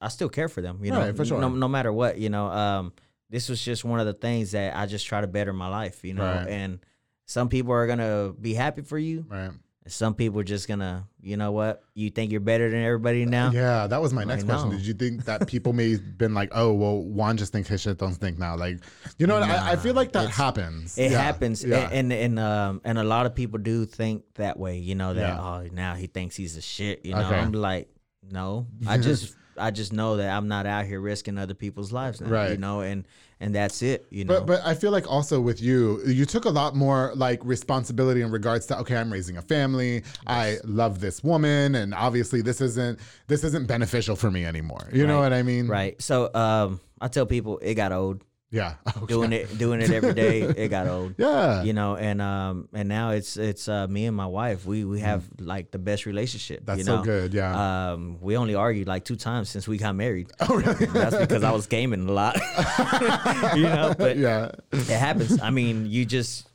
I still care for them, you know, for sure. no, no matter what, you know. Um, this was just one of the things that I just try to better my life, you know. Right. And some people are gonna be happy for you. Right. Some people are just gonna, you know what? You think you're better than everybody now? Yeah, that was my next question. know. Did you think that people may have been like, oh, well, Juan just thinks his shit don't think now? Like, you know what? I, I feel like that happens. It Yeah, happens, Yeah. and and and, um, and a lot of people do think that way. You know that Yeah. oh now he thinks he's a shit. You know, Okay. I'm like, no, I just I just know that I'm not out here risking other people's lives. Now, Right. You know, and and that's it. You know. But but I feel like also with you, you took a lot more like responsibility in regards to okay, I'm raising a family. I love this woman, and obviously this isn't this isn't beneficial for me anymore. You know what I mean? right. So um, I tell people it got old Yeah. Okay. doing it doing it every day. It got old. Yeah. You know, and um, and now it's it's uh, me and my wife. We we have like the best relationship. Mm. That's you so good, yeah. Um, we only argued like two times since we got married. Oh, really? That's because I was gaming a lot. you know, but yeah. it happens. I mean, you just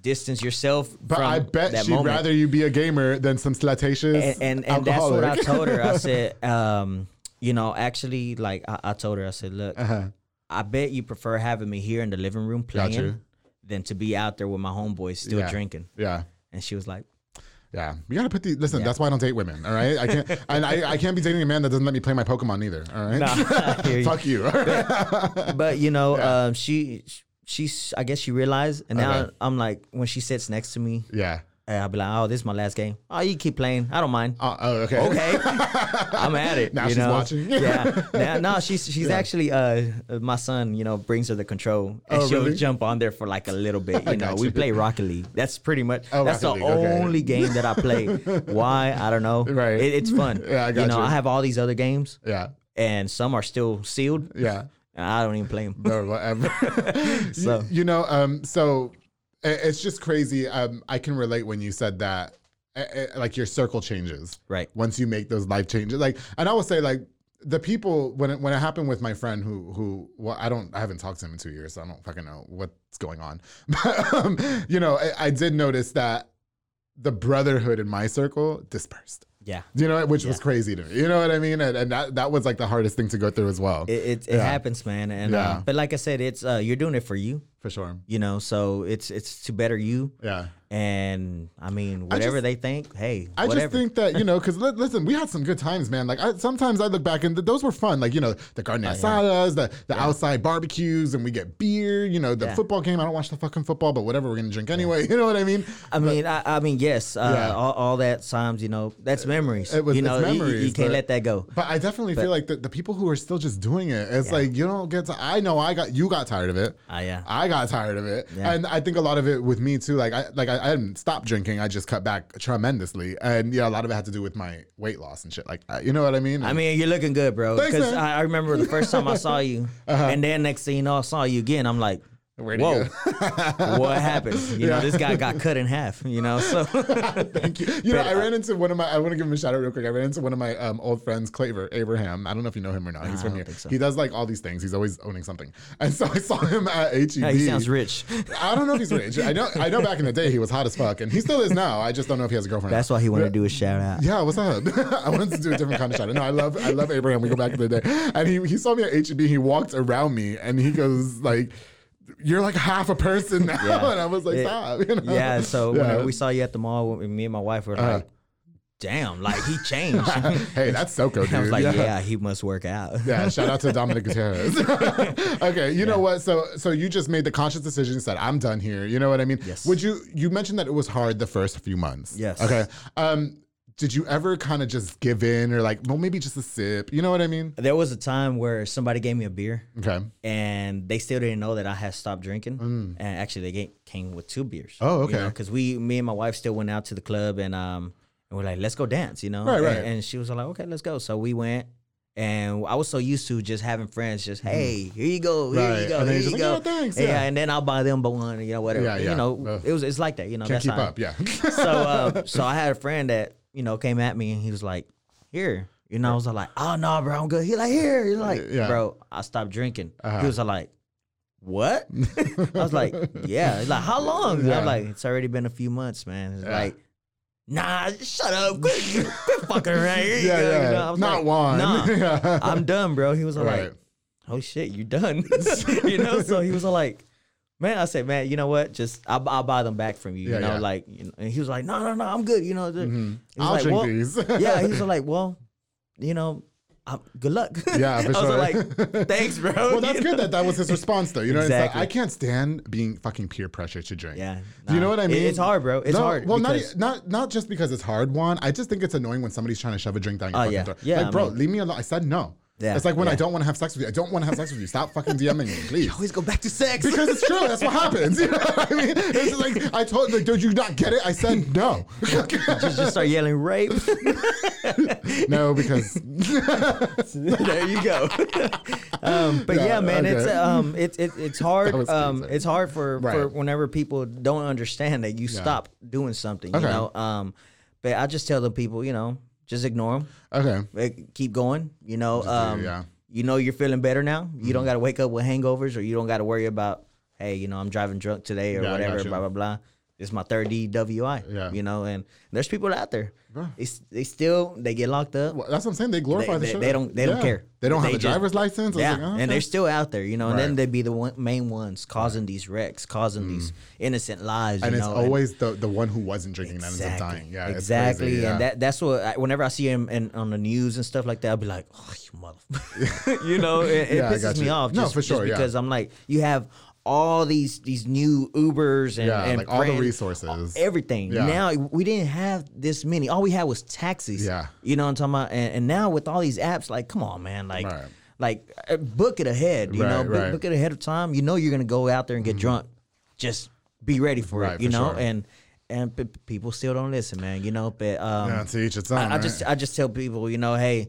distance yourself. But I bet she'd moment. rather you be a gamer than some slutatious And and, and that's what I told her. I said, um, you know, actually, like I, I told her, I said, look, Uh-huh. I bet you prefer having me here in the living room Got you. playing than to be out there with my homeboys still Yeah. drinking. Yeah. And she was like, Yeah, you gotta put the listen. Yeah. That's why I don't date women. All right, I can't, and I, I can't be dating a man that doesn't let me play my Pokemon either. All right, I hear you. fuck you. but you know, um, she she's I guess she realized, and now Okay. I'm like, when she sits next to me, yeah. I'll be like, oh, this is my last game. Oh, you keep playing. I don't mind. Uh, oh, okay. okay, I'm at it. Now you she's know? watching. yeah. Now, no, she's she's actually uh my son. You know, brings her the control, and Oh, she'll really? jump on there for like a little bit. You know, got we play Rocket League. That's pretty much. Oh, that's Rocket the League, okay. only game that I play. Why? I don't know. Right. It, it's fun. Yeah, I got you know, you. I have all these other games, Yeah, and some are still sealed, yeah. and I don't even play them. Or whatever. So- you, you know, um, so it's just crazy. Um, I can relate when you said that. eh, eh, Like your circle changes, Right. Once you make those life changes, like, and I will say, like, the people when it when it happened with my friend who who well I don't I haven't talked to him in two years so I don't fucking know what's going on but um, you know I, I did notice that the brotherhood in my circle dispersed. Yeah. You know, which was crazy to me. You know what I mean? And, and that that was like the hardest thing to go through as well. It it, it Yeah. happens, man. And Yeah. uh, but like I said, it's uh, you're doing it for you, for sure. you know. So it's it's to better you. Yeah. And I mean, whatever just- they think, hey, I whatever. just think that you know, because li- listen, we had some good times, man. Like I, sometimes I look back and th- those were fun. Like you know, the carne Oh, asadas, the the outside barbecues, and we get beer. You know, the Yeah. football game. I don't watch the fucking football, but whatever, we're gonna drink anyway. You know what I mean? I mean, I, I mean, yes, uh, Yeah. all, all that times, you know, that's memories. It was- you know, it's you- you, can't but- let that go. But I definitely feel like the, the people who are still just doing it, it's like you don't get to. I know I got you got tired of it. Ah, yeah. I got tired of it, Yeah. and I think a lot of it with me too. Like I like I, I didn't stop drinking. I just cut back tremendously, and yeah, a lot of it had to do with my weight loss and shit like that. You know what I mean? I mean, you're looking good, bro. Because. Uh-huh. I, I remember the first time I saw you, and then next thing you know, I saw you again. I'm like, Where'd whoa, what happened? You know, this guy got cut in half. You know, so Thank you. You know, I ran into one of my. I want to give him a shout out real quick. I ran into one of my um, old friends, Claver Abraham. I don't know if you know him or not. He's I from here. so. He does like all these things. He's always owning something. And so I saw him at HEB. yeah, he sounds rich. I don't know if he's rich. I know. I know. Back in the day, he was hot as fuck, and he still is now. I just don't know if he has a girlfriend. That's why he wanted to do a shout out. Yeah, what's up? I wanted to do a different kind of shout. out. No, I love I love Abraham. We go back in the day. And he he saw me at HEB, he walked around me and he goes like you're like half a person now. Yeah. And I was like, It- stop. You know? Yeah, so Yeah. whenever we saw you at the mall, me and my wife were like, damn, like he changed. hey, that's Soko, dude. I was like, yeah. he must work out. Yeah, shout out to Dominic Gutierrez. okay, you know what? So so you just made the conscious decision said, I'm done here. You know what I mean? Yes. Would you you mentioned that it was hard the first few months. Yes. Okay. Um, did you ever kind of just give in or like, well, maybe just a sip? You know what I mean? There was a time where somebody gave me a beer Okay. and they still didn't know that I had stopped drinking. And actually, they came with two beers. Mm. Oh, okay. Because we, me and my wife, still went out to the club and um, and we're like, let's go dance, you know. Right, And- right. And, she was like, okay, let's go. So we went. And I was so used to just having friends, just hey, here you go, here Mm-hmm. Right. you go, And here you just go. "Yeah, thanks, yeah. yeah." and then I'll buy them but one, you know, whatever. Yeah, yeah. You know, Ugh. it was it's like that, you know. Can't that's keep how- up. Yeah. so uh, so I had a friend that you know came at me and he was like, "Here," you know. I was like, "Oh no, bro, I'm good." He like, "Here," he's like, Yeah. "Bro, I stopped drinking." Uh-huh. He was like, "What?" I was like, "Yeah." He's like, "How long?" Yeah. I'm like, "It's already been a few months, man." He's Yeah. like. Nah, shut up. Quit, quit fucking around here. Yeah, yeah. you know? I was Not like, one. Nah, I'm done, bro. He was Right. like, oh shit, you done. you know, so he was like, man, I said, man, you know what? Just I'll, I'll buy them back from you. Yeah, you know, yeah. like, you know, and he was like, no, no, no, I'm good. You know, Mhm. was I'll like, drink well, these. yeah, he was like, well, you know, um, good luck. Yeah, for I was sure. like, thanks, bro. well, that's You good know? that that was his response, though. You know, it's like. I can't stand being fucking peer pressure to drink. Yeah, Do you know what I It- mean? it's hard, bro. It's No, hard Well, not, not not just because it's hard. One, I just think it's annoying when somebody's trying to shove a drink down your Oh, fucking yeah. throat. Yeah, like, I bro, mean- leave me alone. I said no. Yeah, It's like when I don't want to have sex with you. I don't want to have sex with you. Stop fucking DMing me, please. Always go back to sex. Because it's true. That's what happens. You know what I mean? It's like I told. Like, did you not get it? I said no. just, just start yelling rape. no, because there you go. um, but Yeah, yeah, man, it's um, it's it, it's hard. Um, it's hard for, for whenever people don't understand that you stop doing something. You know, um, but I just tell the people, you know, just ignore them. okay. keep going. You know, um, yeah. you know you're feeling better now. You Mm-hmm. don't got to wake up with hangovers, or you don't got to worry about, hey, you know, I'm driving drunk today or Yeah, whatever. Blah blah blah. Is my third DWI. Yeah. You know, and there's people out there. They, s- they still they get locked up. Well, that's what I'm saying. They glorify They- the shit. they don't- they don't care. They don't have They a just- driver's license. Yeah, like, oh, and they're still out there, you know, and Right. then they'd be the one, main ones causing these wrecks, causing these innocent lives. Mm. and it's know, always the, the one who wasn't drinking that ends up dying. Yeah, exactly. yeah. And that that's what I, whenever I see him in, on the news and stuff like that, I'll be like, oh, you mother, you know, it, it Yeah, pisses me off. No, Just, for sure, just yeah. because I'm like, you have all these these new Ubers and, Yeah, and like all the resources. everything. Yeah. Now we didn't have this many. All we had was taxis. Yeah. you know what I'm talking about. And, and now with all these apps, like, come on, man, like. Right. Like uh, book it ahead, you know. Right, Book, right. Mm-hmm. book it ahead of time. You know you're gonna go out there and get drunk. Just be ready for it, you for know. sure. And and p- people still don't listen, man. You know, but um, yeah, to each its own. I, I just I just tell people, you know, hey,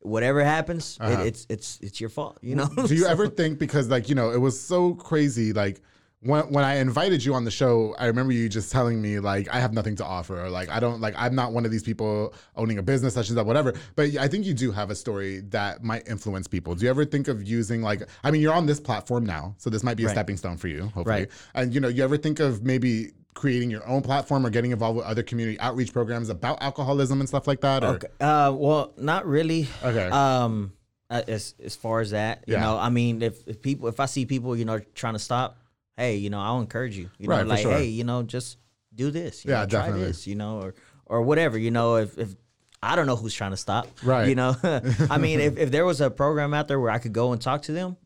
whatever happens, Uh-huh. it's it's it's your fault, you know. Do you ever think because like you know it was so crazy like when when I invited you on the show, I remember you just telling me like I have nothing to offer or like I don't like I'm not one of these people owning a business such as that whatever. But I think you do have a story that might influence people. Do you ever think of using like I mean you're on this platform now, so this might be a Right. stepping stone for you, hopefully. Right. And you know, you ever think of maybe creating your own platform or getting involved with other community outreach programs about alcoholism and stuff like that? Or? Okay. Uh, well, not really. Okay. Um, uh, as as far as that, you Yeah. know, I mean, if, if people, if I see people, you know, trying to stop, hey, you know, I'll encourage you. You know, like, sure. hey, you know, just do this. You Yeah, know, try definitely. this. You know, or or whatever. You know, if if I don't know who's trying to stop. Right. You know, I mean, if, if there was a program out there where I could go and talk to them,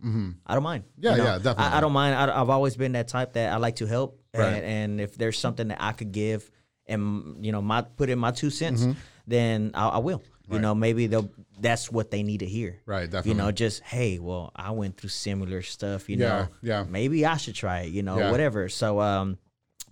I don't mind. Mm-hmm. Yeah, You know? yeah, definitely. I, I don't mind. I, I've always been that type that I like to help. Right. And, and if there's something that I could give and, you know, my put in my two cents, then I, I will. You Mm-hmm. Right. know, maybe they'll, that's what they need to hear. Right, Definitely. You know, just, hey, well, I went through similar stuff, you Yeah, know. yeah. Maybe I should try it, you know, Yeah. whatever. So, um,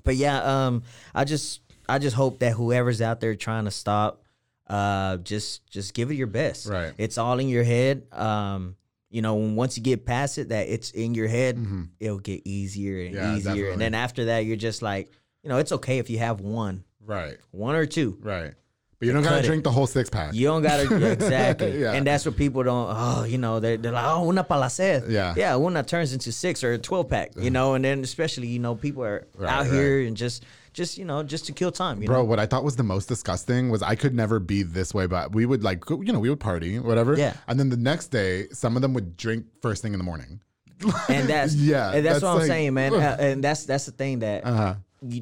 but yeah, um, I just, I just hope that whoever's out there trying to stop, uh, just, just give it your best. Right. It's all in your head. Um, you know, once you get past it, that it's in your head, it'll get easier and Mm-hmm. Yeah, easier. definitely. And then after that, you're just like, you know, it's okay if you have one, Right, one or two. right. But you don't gotta it. drink the whole six pack. You don't gotta exactly, Yeah. and that's what people don't. Oh, you know, they're, they're like, oh, una para la sed. Yeah. yeah, una turns into six or a twelve pack. You know, and then especially you know people are Right, out right. here and just just you know just to kill time. You Bro, know, what I thought was the most disgusting was I could never be this way, but we would like, you know, we would party, whatever. Yeah. And then the next day, some of them would drink first thing in the morning. and that's Yeah, and that's, that's what I'm saying, man. And that's that's the thing that Uh-huh.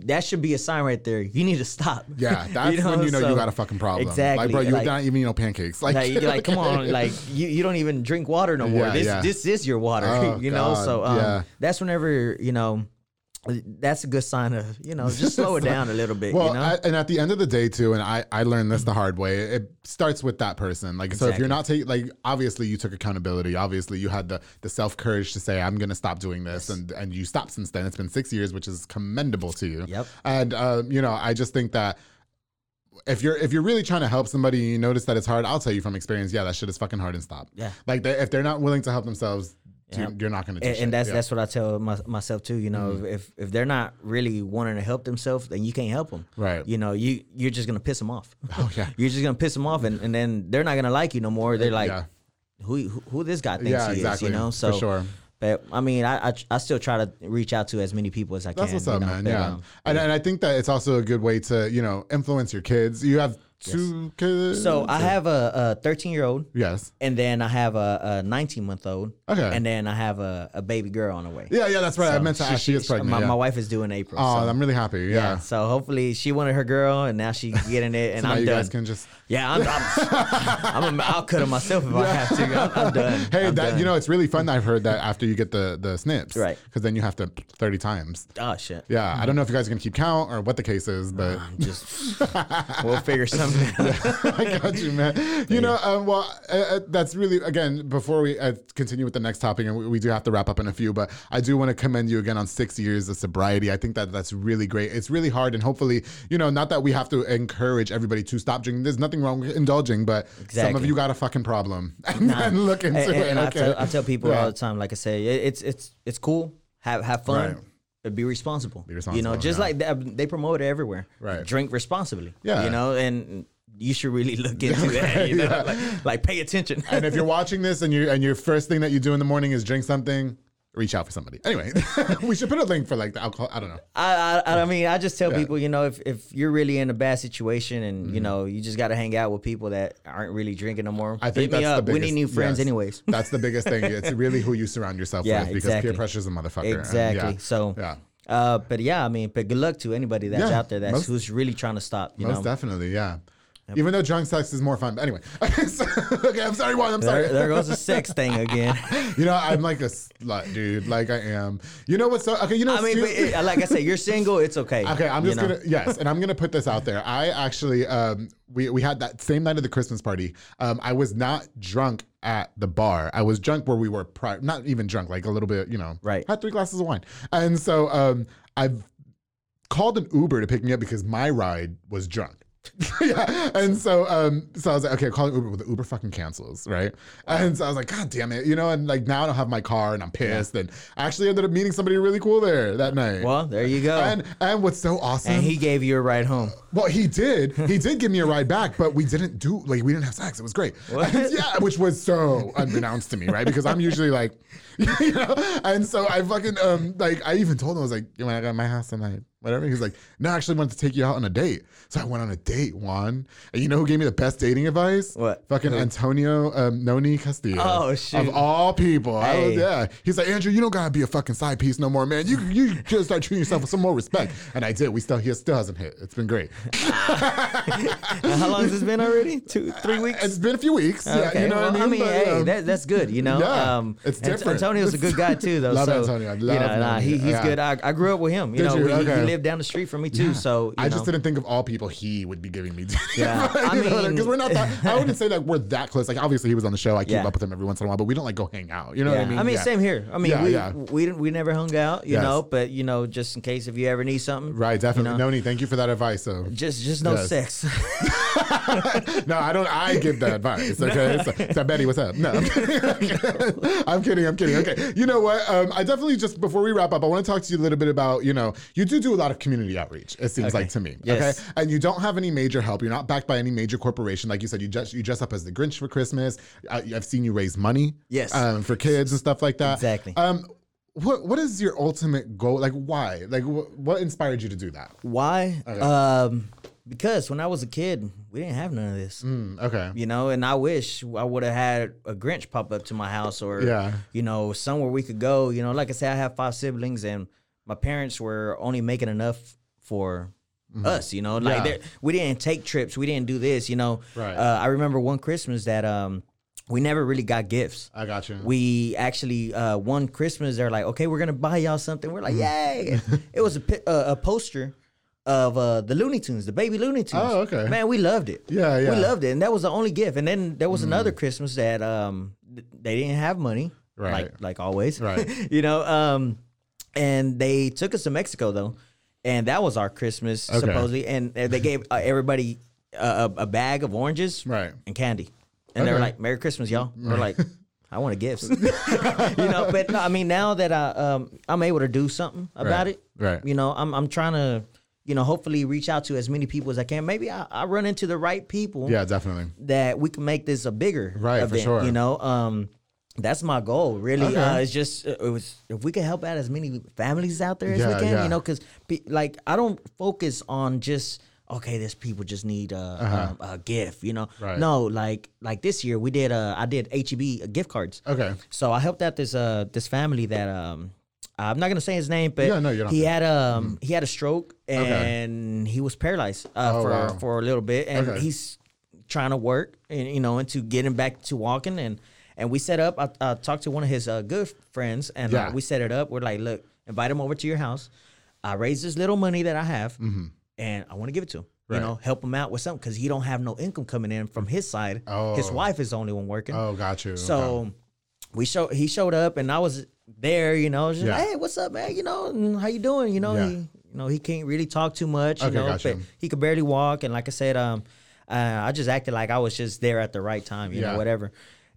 that should be a sign right there. You need to stop. Yeah, that's when you know you got a fucking problem. Exactly. Like, bro, you're Like- not even, you know, pancakes. Like, Like, like, come on, like you, you don't even drink water no more. Yeah, this yeah. this is your water, Oh, you know. God, So um, yeah. that's whenever you know, that's a good sign of you know just slow it down a little bit. Well, you know, I, and at the end of the day, too, and I, I learned this the hard way. It starts with that person. Like, so if you're not taking, like, obviously you took accountability. Obviously you had the the self courage to say, I'm gonna stop doing this, and and you stopped since then. It's been six years, which is commendable to you. Yep. And um, you know, I just think that. If you're if you're really trying to help somebody and you notice that it's hard, I'll tell you from experience, yeah, that shit is fucking hard and stop. Yeah. Like they, if they're not willing to help themselves, Yeah. you're, you're not gonna and, and that's Yeah. Mm-hmm. that's what I tell my, myself too. You know, if if they're not really wanting to help themselves, then you can't help them. Right. You know, you you're just gonna piss them off. Oh, yeah. you're just gonna piss them off, and, and then they're not gonna like you no more. They're like, yeah. who, who who this guy thinks Yeah, he exactly. is. You know, For so sure. But I mean, I, I I still try to reach out to as many people as I That's can. what's up, know, man. Yeah, um, and, and I think that it's also a good way to you know influence your kids. You have two kids. So I have a 13 year old, yes. and then I have a 19 month old. Okay. And then I have a, a baby girl on the way. Yeah, yeah, that's right. I meant to ask. She is pregnant. My, yeah. my wife is due in April. Oh, so, I'm really happy. Yeah. yeah. So hopefully she wanted her girl, and now she getting it, and So I'm you done. guys can just. Yeah, I'm. I'm, I'm a, I'll cut it myself if I have to. I'm, I'm done. Hey, I'm that done. you know, it's really fun. I've heard that after you get the the snips, Right. Because then you have to thirty times. Oh shit. Yeah, I don't know if you guys are gonna keep count or what the case is, but Just we'll figure something. Out. I got you, man. You know, um, well, uh, uh, that's really again before we uh, continue with the next topic, and we, we do have to wrap up in a few. But I do want to commend you again on six years of sobriety. I think that that's really great. It's really hard, and hopefully, you know, not that we have to encourage everybody to stop drinking. There's nothing wrong with indulging, but some of you got a fucking problem, and, and look into and, it. and I, tell, I tell people Yeah. all the time, like I say, it, it's it's it's cool. Have have fun. Right. Be responsible. Be You know, just yeah. like they, uh, they promote it everywhere. Right. Drink responsibly. Yeah. You know, and you should really look into that. You know, Yeah. like, like pay attention. and if you're watching this and you and your first thing that you do in the morning is drink something, reach out for somebody. Anyway, we should put a link for like the alcohol. I don't know. I, I I mean, I just tell Yeah. people, you know, if, if you're really in a bad situation and Mm-hmm. you know you just got to hang out with people that aren't really drinking no more, I think that's the we need new friends, yes. anyways. That's the biggest thing. It's really who you surround yourself Yeah, with because exactly. peer pressure is a motherfucker. and Exactly. yeah. So, yeah. uh, but yeah, I mean, but good luck to anybody that's out there that's most- who's really trying to stop. You Most know, definitely, yeah. Even though drunk sex is more fun. But anyway, So- okay, I'm sorry, Juan. I'm sorry. there, goes the sex thing again. you know, I'm like a slut, dude. Like I am. You know what's so okay? You know, I mean, but it, like I said, you're single. It's okay. Okay, I'm you just know? gonna yes, and I'm gonna put this out there. I actually um we we had that same night of the Christmas party. Um I was not drunk at the bar. I was drunk where we were prior not even drunk, like a little bit, you know. Right. Had three glasses of wine. And so um I've called an Uber to pick me up because my ride was drunk. yeah. And so um so I was like, okay, call Uber, but the Uber fucking cancels, right? And so I was like, God damn it, you know, and like now I don't have my car and I'm pissed. And I actually ended up meeting somebody really cool there that night. Well, there you go. and and what's so awesome and he gave you a ride home. well, he did. He did give me a ride back, but we didn't do like we didn't have sex. It was great. And yeah, which was so unbeknownst to me, right? Because I'm usually like, you know, and so I fucking um like I even told him I was like, you want to go to my house tonight? whatever. He's like, no, I actually wanted to take you out on a date. So I went on a date, Juan. And you know who gave me the best dating advice? What? Fucking Antonio um, Noni Castillo. Oh, shit. Of all people. I was, yeah. He's like, Andrew, you don't gotta be a fucking side piece no more, man. You you just start treating yourself with some more respect. And I did. We still he still hasn't hit. It's been great. How long has this been already? Two, three weeks. It's been a few weeks. Yeah, you know well, what I mean? I But, hey, um, that, that's good. You know, yeah, um, it's different. Antonio's a good guy too, though. Love so, Antonio. I you love know, nah, he, he's Yeah. good. I, I grew up with him. You Did know, you? we- Okay. he lived down the street from me too. So you I just know. didn't think of all people he would be giving me. Yeah, I because mean- we're not that. I wouldn't say that we're that close. Like obviously he was on the show. I keep Yeah. up with him every once in a while, but we don't like go hang out. You know Yeah. what I mean? I mean, same here. I mean, Yeah, we, yeah. we didn't we never hung out, you Yes. know. But you know, just in case if you ever need something, Right, definitely. You know? Noni, thank you for that advice. So Just just no sex. no, I don't. I give that advice. Okay, so, so Betty, what's up? No, I'm kidding. I'm kidding. I'm kidding. Okay, you know what? Um, I definitely just before we wrap up, I want to talk to you a little bit about you know you do do a lot of community outreach. It seems Okay. like to me. Yes. Okay, and you don't have any major help. You're not backed by any major corporation. Like you said, you just you dress up as the Grinch for Christmas. I, I've seen you raise money. Yes. um, for kids and stuff like that. Exactly. Um, what what is your ultimate goal? Like, why? Like, wh- what inspired you to do that? Why? Um, because when I was a kid, we didn't have none of this. Mm, okay. You know, and I wish I would have had a Grinch pop up to my house or, Yeah. you know, somewhere we could go. You know, like I said, I have five siblings and my parents were only making enough for us, you know, like Mm-hmm. Yeah. we didn't take trips. We didn't do this, you know. Right. Uh, I remember one Christmas that um, we never really got gifts. I got you. We actually uh, one Christmas they're like, okay, we're gonna buy y'all something. We're like, Mm-hmm. yay! it was a uh, a poster of uh, the Looney Tunes, the baby Looney Tunes. Oh, okay. Man, we loved it. Yeah, yeah. Mm. We loved it, and that was the only gift. And then there was another Christmas that um th- they didn't have money, Right. Like like always, Right. you know, um, and they took us to Mexico though, and that was our Christmas Okay. supposedly, and they gave uh, everybody a, a bag of oranges, Right. and candy, and they were like, "Merry Christmas, y'all." We're like. I want a gifts, you know. But no, I mean, now that I um, I'm able to do something about Right. it, Right. You know, I'm I'm trying to, you know, hopefully reach out to as many people as I can. Maybe I, I run into the right people Yeah, definitely. that we can make this a bigger Right, for sure. You know, um, that's my goal. Really, Okay. uh, it's just uh, it was if we can help out as many families out there as Yeah, we can. yeah. You know, because like I don't focus on just okay, this people just need a, a, a gift. You know, Uh-huh. Right. no, like like this year we did uh I did HEB gift cards. Okay. So I helped out this uh this family that um I'm not gonna say his name, but Yeah, no, you don't he had um he had a stroke and he was paralyzed uh, Oh, for wow. for a little bit, and Okay. he's trying to work and you know into getting back to walking and and we set up. I, I talked to one of his uh, good friends and Yeah. uh, we set it up. We're like, look, invite him over to your house. I raised this little money that I have, and I want to give it to him. Mm-hmm. Right. You know, help him out with something because he don't have no income coming in from his side. His Oh. wife is the only one working. Oh, got you. So Okay. we show he showed up and I was there, you know, just, Yeah. hey, what's up, man? You know, how you doing? You know, Yeah. he you know, he can't really talk too much, you Okay, know, gotcha. but he could barely walk. And like I said, um uh, I just acted like I was just there at the right time, you Yeah. know, whatever.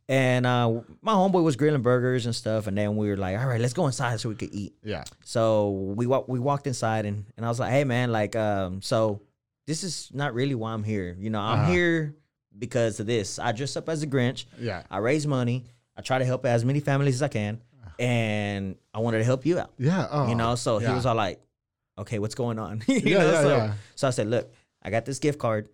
And uh, my homeboy was grilling burgers and stuff, and then we were like, "All right, let's go inside so we could eat." yeah. So we wa- we walked inside, and, and I was like, "Hey, man, like, um, so this is not really why I'm here. You know, I'm Uh-huh. here because of this. I dress up as a Grinch. Yeah. I raise money. I try to help as many families as I can, and I wanted to help you out. Yeah. Oh, you know, so he was all like, "Okay, what's going on?" you Yeah, know, yeah, so, yeah. so I said, "Look, I got this gift card.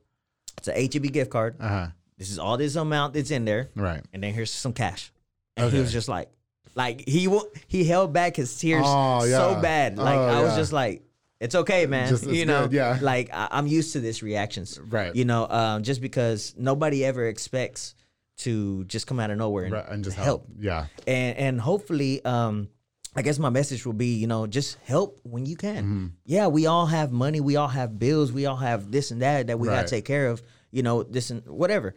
It's a HEB gift card. Uh huh. This is all this amount that's in there, Right. and then here's some cash." And Okay. he was just like, like he wa- he held back his tears Oh, yeah. so bad. Like Oh, I was just like, "It's okay, man. Just- you know, good, yeah. like I, I'm used to this reactions, Right. You know, um, just because nobody ever expects to just come out of nowhere and, Right. And just help help. Yeah. and and hopefully um i guess my message will be you know just help when you can Mm-hmm. yeah we all have money we all have bills we all have this and that that we Right. gotta take care of you know this and whatever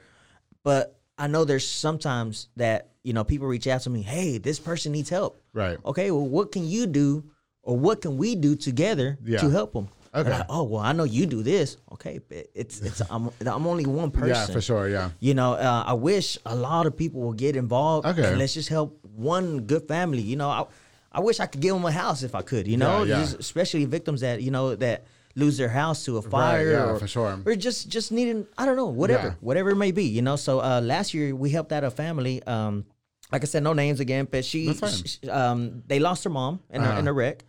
but i know there's sometimes that you know people reach out to me hey this person needs help Right. okay well what can you do or what can we do together Yeah. to help them Okay. oh well i know you do this okay but it's it's i'm, I'm only one person Yeah, for sure. Yeah. you know, uh, I wish a lot of people will get involved. Okay. And let's just help one good family. You know, I, I wish I could give them a house if I could. You know, Yeah, yeah. Especially victims that you know that lose their house to a fire right, yeah, or for sure. or just just needing I don't know whatever Yeah. whatever it may be. You know, so uh, last year we helped out a family. Um, like I said, no names again, but she, she- um, they lost her mom in, a, in a wreck.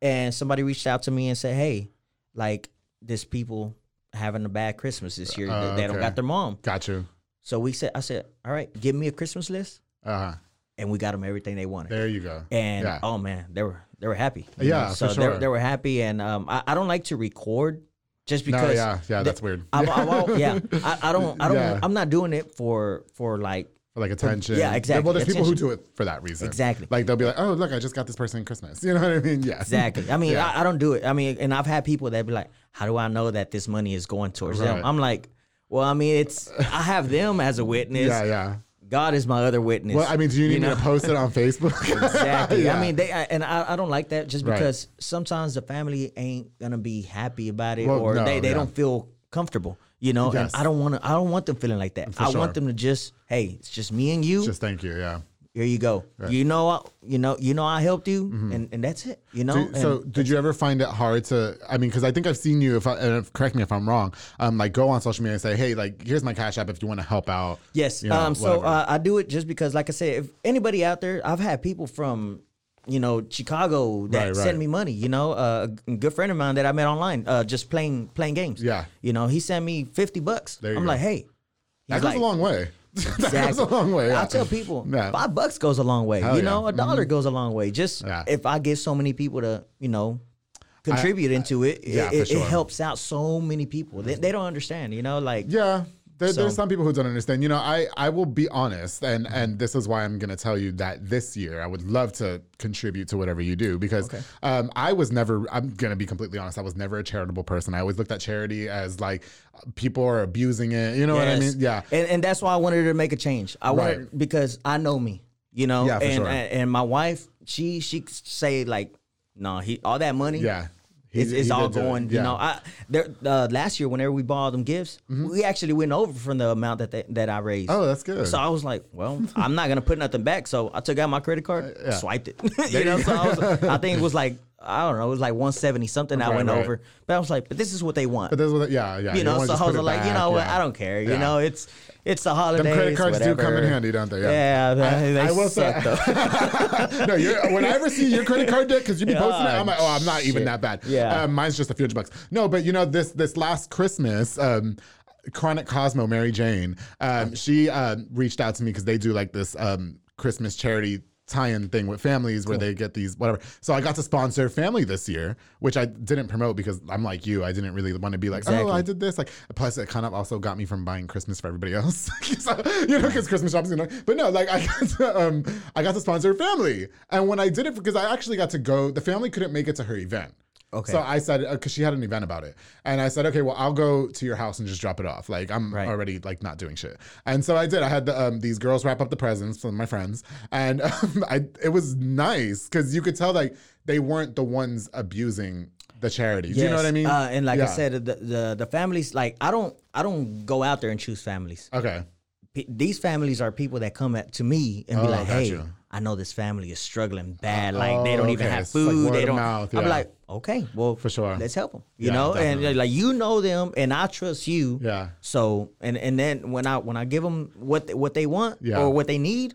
and somebody reached out to me and said, "Hey, like this people having a bad Christmas this year. Uh, they don't got their mom." Got you. So we said, "I said, all right, give me a Christmas list," Uh huh. and we got them everything they wanted. There you go. And yeah. oh man, they were they were happy. Yeah, know? for so they, sure. were- they were happy, and um, I, I don't like to record just no, because. yeah, yeah, the- that's weird. I've, I've al- yeah, I, I don't, I don't, Yeah. I'm not doing it for for like For like attention. yeah, exactly, Well, there's people who do it for that reason. Exactly. Like they'll be like, oh, look, I just got this person Christmas. You know what I mean? Yeah. exactly. I mean, Yeah. I, I don't do it. I mean, and I've had people that be like, "How do I know that this money is going towards Right. them?" I'm like, "Well, I mean, it's I have them as a witness. Yeah, yeah. God is my other witness." Well, I mean, do you need me know? to post it on Facebook? Exactly. Yeah. I mean, they I, and I, I don't like that just Right. because sometimes the family ain't gonna be happy about it, Well, or no, they, they yeah. don't feel comfortable. You know, Yes. and I don't want to. I don't want them feeling like that. For I sure. want them to just, hey, it's just me and you. Just thank you. Yeah. Here you go. You know, I- you know, you know, I helped you, and, and that's it. You know. Do- so, did you ever find it hard to? I mean, because I think I've seen you. If I, and if, correct me if I'm wrong, um, like go on social media and say, hey, like here's my cash app if you want to help out. Yes. you know, um. So uh, I do it just because, like I said, if anybody out there, I've had people from, you know, Chicago that Right, right. send me money. You know, uh, a good friend of mine that I met online, uh, just playing playing games. Yeah. You know, he sent me fifty bucks. I'm go. like, hey. that goes like, a long way. that goes a long way. Yeah. I tell people Yeah. five bucks goes a long way. Hell you yeah. know, a dollar goes a long way. Just Yeah. if I get so many people to, you know, contribute into it, yeah, it, it, sure. it helps out so many people. They, they don't understand. You know, like Yeah. There, So- there's some people who don't understand. You know, I, I will be honest, and and this is why I'm going to tell you that this year I would love to contribute to whatever you do because um, I was never. I'm going to be completely honest. I was never a charitable person. I always looked at charity as like people are abusing it. You know what I mean? Yeah. And and that's why I wanted to make a change. I wanted Right. because I know me, you know, Yeah, and, sure. and and my wife, she she say like, no, he all that money, Yeah. He- it's, it's he all did do it. going. You know, I there uh, last year whenever we bought them gifts, we actually went over from the amount that they, that I raised. Mm-hmm. Oh, that's good. So I was like, well, I'm not gonna put nothing back. So I took out my credit card, yeah. swiped it. you know, so I, was, I think it was like I don't know, it was like 170 something. I Right, went right. over, but I was like, but this is what they want. But this was yeah yeah. you know, so I was like, you know what? yeah. I don't care. You Yeah. know, it's it's the holidays. Them credit cards do come in handy, don't they? Yeah, they, they I will say- suck though. no, you're, when I ever see your credit card debt, because you be posting it, I'm like, oh, I'm not even that bad. Yeah. um, mine's just a few hundred bucks. No, but you know, this this last Christmas, um, Chronic Cosmo, Mary Jane, um, she um, reached out to me because they do like this um, Christmas charity tie-in thing with families where they get these whatever. So I got to sponsor family this year, which I didn't promote because I'm like you. I didn't really want to be like, Exactly. oh, I did this. Like, plus it kind of also got me from buying Christmas for everybody else. So, you know, because Christmas shopping. You know, but no, like I got to, um, I got to sponsor family, and when I did it because I actually got to go, the family couldn't make it to her event. Okay. So I said, because she had an event about it. And I said, okay, well, I'll go to your house and just drop it off. Like, I'm Right. already, like, not doing shit. And so I did. I had the, um, these girls wrap up the presents from my friends. And um, I, it was nice because you could tell, like, they weren't the ones abusing the charity. Do you know what I mean? Uh, and like I said, the, the the families, like I don't I don't go out there and choose families. Okay. P- these families are people that come at, to me and Oh, be like, "Hey, you. I know this family is struggling bad. Uh, like they Oh, don't even have like food. word they don't." mouth, I'm like, "Okay, well, For sure. let's help them." You Yeah, know, and like you know them, and I trust you. Yeah. So and and then when I when I give them what they, what they want Yeah. or what they need,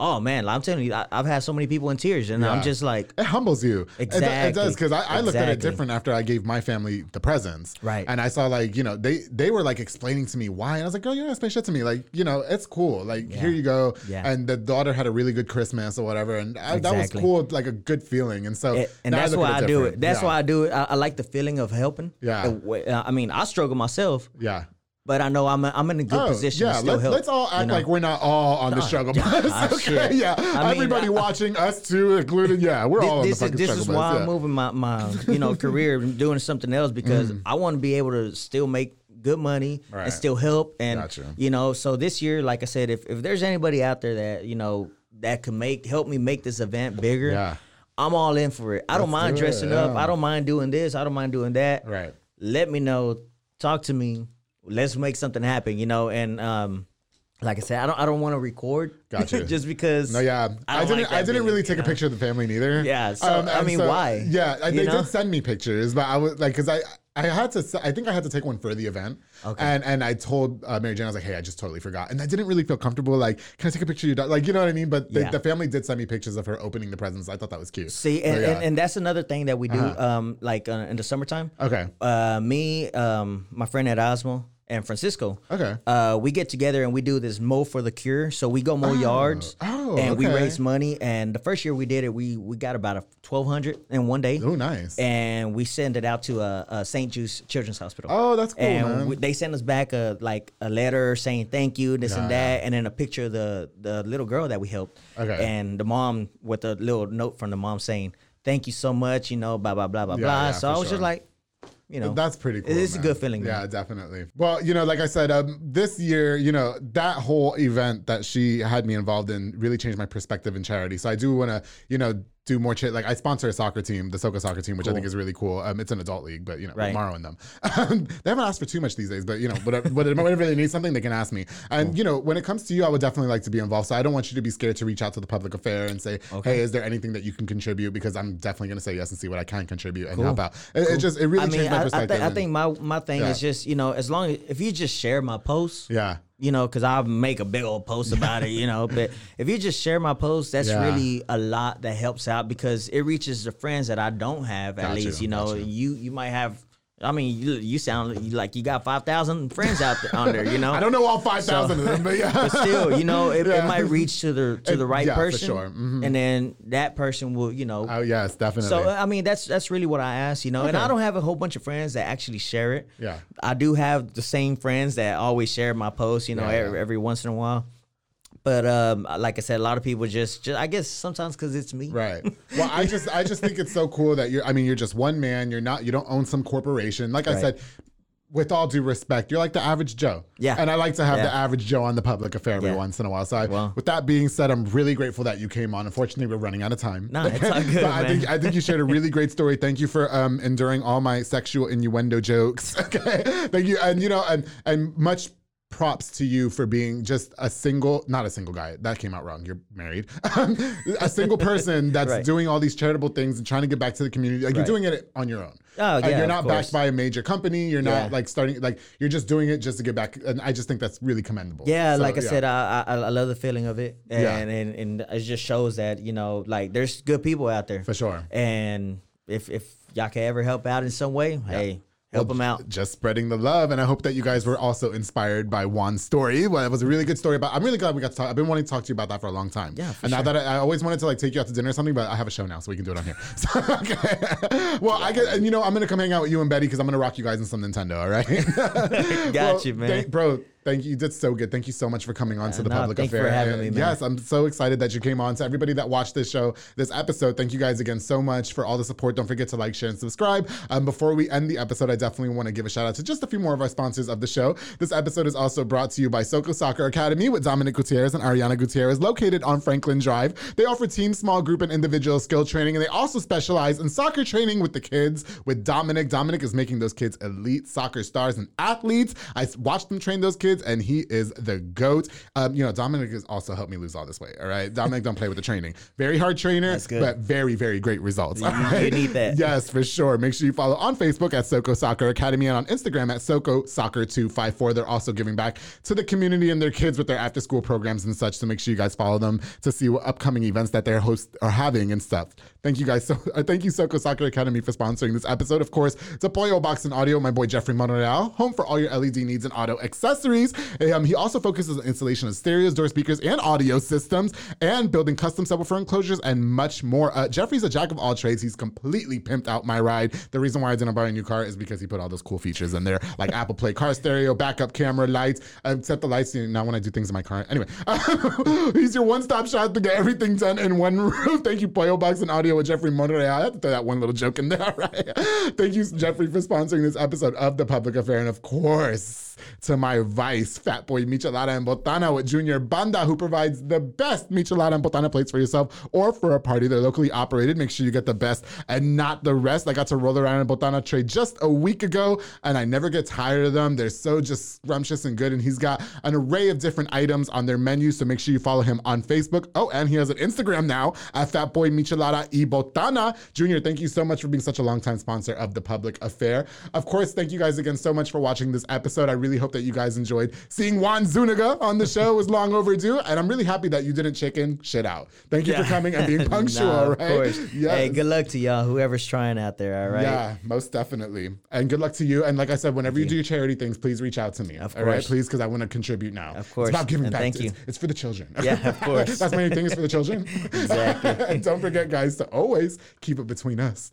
oh man, I'm telling you, I, I've had so many people in tears, and I'm just like, It humbles you. It It, does because I, I looked at it different after I gave my family the presents. Right. And I saw like you know they they were like explaining to me why, and I was like, girl, you don't explain shit to me. Like you know it's cool. Like here you go. Yeah. And the daughter had a really good Christmas or whatever, and I, that was cool. Like a good feeling. And so and, and that's why I do it. That's Yeah. why I do it. I, I like the feeling of helping. Yeah. Uh, uh, I mean, I struggle myself, Yeah. But I know I'm a, I'm in a good Oh, position yeah, to still let's, help. let's all act you know? like we're not all on the struggle bus. okay, yeah. I mean, Everybody I- watching, us too included. Yeah, we're all this, on the this is this is why bus. I'm yeah. moving my my you know career and doing something else because mm. I want to be able to still make good money Right. and still help and Gotcha. you know so this year like I said if if there's anybody out there that you know that can make help me make this event bigger Yeah. I'm all in for it. I don't mind do it, dressing up. I don't mind doing this. I don't mind doing that. Right. Let me know. Talk to me. Let's make something happen. You know, and um, like I said, I don't I don't want to record. Gotcha. just because. No, yeah, I, don't didn't. like I didn't really take you a picture of the family neither. Yeah, so, I and mean, why? Yeah, I- they know? did send me pictures, but I was like, because I I had to. I think I had to take one for the event. Okay. And and I told uh, Mary Jane, I was like, hey, I just totally forgot, and I didn't really feel comfortable. Like, can I take a picture of your dog? Like, you know what I mean? But the, Yeah. the family did send me pictures of her opening the presents. I thought that was cute. See, So, and, yeah. and, and that's another thing that we do, Uh-huh. um, like uh, in the summertime. okay. Uh, me, um, my friend Erasmo, and Francisco. Okay. Uh, we get together and we do this mow for the cure. So we go mow yards, Oh, and we raise money. And the first year we did it, we we got about a twelve hundred in one day. Oh, nice. And we send it out to a, a St. Jude's Children's Hospital. Oh, that's cool, and man. we- they send us back a like a letter saying thank you, this and that, and then a picture of the the little girl that we helped. Okay. And the mom with a little note from the mom saying thank you so much, you know, blah blah blah blah Yeah, blah. yeah, so I was sure. just like, you know, That's pretty cool. It's a good feeling. Yeah, man. definitely. Well, you know, like I said, um, this year, you know, that whole event that she had me involved in really changed my perspective in charity. So I do want to, you know, do more cha- like I sponsor a soccer team, the Soka soccer team, which I think is really cool. Um, it's an adult league, but you know, Right. Maro and them. they haven't asked for too much these days, but you know, whatever, whenever they need something, they can ask me. And you know, when it comes to you, I would definitely like to be involved. So I don't want you to be scared to reach out to the public affair and say, "Hey, is there anything that you can contribute?" Because I'm definitely going to say yes and see what I can contribute and help out. It, it just it really I mean, changed my I, I, perspective. think I think my my thing Yeah. is just you know as long as if you just share my posts, yeah. You know, because I'll make a big old post about it, you know. But if you just share my post, that's Yeah. really a lot that helps out because it reaches the friends that I don't have. At Got you, least, you know, got you. you you might have. I mean, you, you sound like you got five thousand friends out there on there, you know. I don't know all five thousand of them, but yeah. but still, you know, it, Yeah. it might reach to the to It- the right yeah, for person, sure. Mhm. and then that person will, you know, Oh yes, definitely. so I mean, that's that's really what I ask, you know. And I don't have a whole bunch of friends that actually share it. Yeah. I do have the same friends that always share my posts, you know, Yeah, every, every once in a while. But um, like I said, a lot of people just, just I guess sometimes because it's me. Right. Well, I just I just think it's so cool that you're I mean, you're just one man, you're not you don't own some corporation. Like I said, with all due respect, you're like the average Joe. Yeah. And I like to have Yeah. the average Joe on the public affair every Yeah. once in a while. So I, Well. with that being said, I'm really grateful that you came on. Unfortunately, we're running out of time. Nah, it's all good, but I think I think you shared a really great story. Thank you for um, enduring all my sexual innuendo jokes. Okay. Thank you. And you know, and and much props to you for being just a single, not a single guy. That came out wrong. You're married. a single person that's Right. doing all these charitable things and trying to get back to the community. Like Right. you're doing it on your own. Oh, And yeah, you're not backed by a major company. You're not Yeah. like starting like you're just doing it just to get back. And I just think that's really commendable. Yeah, So, like I yeah. said, I, I I love the feeling of it, and, Yeah. and and it just shows that you know, like there's good people out there For sure. and if if y'all can ever help out in some way, hey, help Well, them out. Just spreading the love, and I hope that you guys were also inspired by Juan's story. Well, it was a really good story about. I'm really glad we got to talk. I've been wanting to talk to you about that for a long time. Yeah, and now that I, I always wanted to like take you out to dinner or something, but I have a show now, so we can do it on here. So, okay. Well, I get, and you know, I'm gonna come hang out with you and Betty because I'm gonna rock you guys in some Nintendo. All right. Got you, man. thank- bro. Thank you. You did so good. Thank you so much for coming on to the no, public thank you affair. for having me, man. Yes, I'm so excited that you came on. To everybody that watched this show, this episode, thank you guys again so much for all the support. Don't forget to like, share, and subscribe. Um, before we end the episode, I definitely want to give a shout out to just a few more of our sponsors of the show. This episode is also brought to you by Soko Soccer Academy with Dominic Gutierrez and Ariana Gutierrez, located on Franklin Drive. They offer team, small group, and individual skill training, and they also specialize in soccer training with the kids. With Dominic, Dominic is making those kids elite soccer stars and athletes. I watched them train those kids, and he is the goat. Um, you know, Dominic has also helped me lose all this weight. All right, Dominic don't play with the training. Very hard trainer, but very, very great results. you right? need that. Yes, for sure. Make sure you follow on Facebook at Soko Soccer Academy and on Instagram at Soko Soccer 254. They're also giving back to the community and their kids with their after school programs and such. So make sure you guys follow them to see what upcoming events that they're host are having and stuff. Thank you guys so uh, thank you Soko Soccer Academy for sponsoring this episode. Of course, to Pollo Box and Audio, my boy Jeffrey Monreal, home for all your LED needs and auto accessories. Um, he also focuses on installation of stereos, door speakers, and audio systems, and building custom subwoofer enclosures and much more. Uh, Jeffrey's a jack of all trades. He's completely pimped out my ride. The reason why I didn't buy a new car is because he put all those cool features in there, like Apple Play car stereo, backup camera, lights. I've set the lights now when I do things in my car. Anyway, he's your one-stop shop to get everything done in one roof. Thank you, Pollo Box and Audio with Jeffrey Monreal. I had to throw that one little joke in there, right? Thank you, Jeffrey, for sponsoring this episode of The Public Affair. And of course, to my vice nice Fat Boy Michelada and Botana with Junior Banda, who provides the best Michelada and Botana plates for yourself or for a party. They're locally operated. Make sure you get the best and not the rest. I got to roll around in Botana tray just a week ago, and I never get tired of them. They're so just scrumptious and good. And he's got an array of different items on their menu, so make sure you follow him on Facebook. Oh, and he has an Instagram now at Fat Boy Michelada y Botana. Junior, thank you so much for being such a longtime sponsor of the Public Affair. Of course, thank you guys again so much for watching this episode. I really hope that you guys enjoyed seeing Juan Zuniga on the show. Was long overdue, and I'm really happy that you didn't chicken shit out. Thank you for coming and being punctual. Nah, right? Of course. Hey, good luck to y'all, whoever's trying out there. All right. Yeah, most definitely. And good luck to you. And like I said, whenever you do your charity things, please reach out to me. Of All right, course. please, because I want to contribute now. Of course. It's about giving And back. thank It's- you. It's, for the children. Yeah, of course. That's my new thing is for the children. Exactly. and don't forget, guys, to always keep it between us.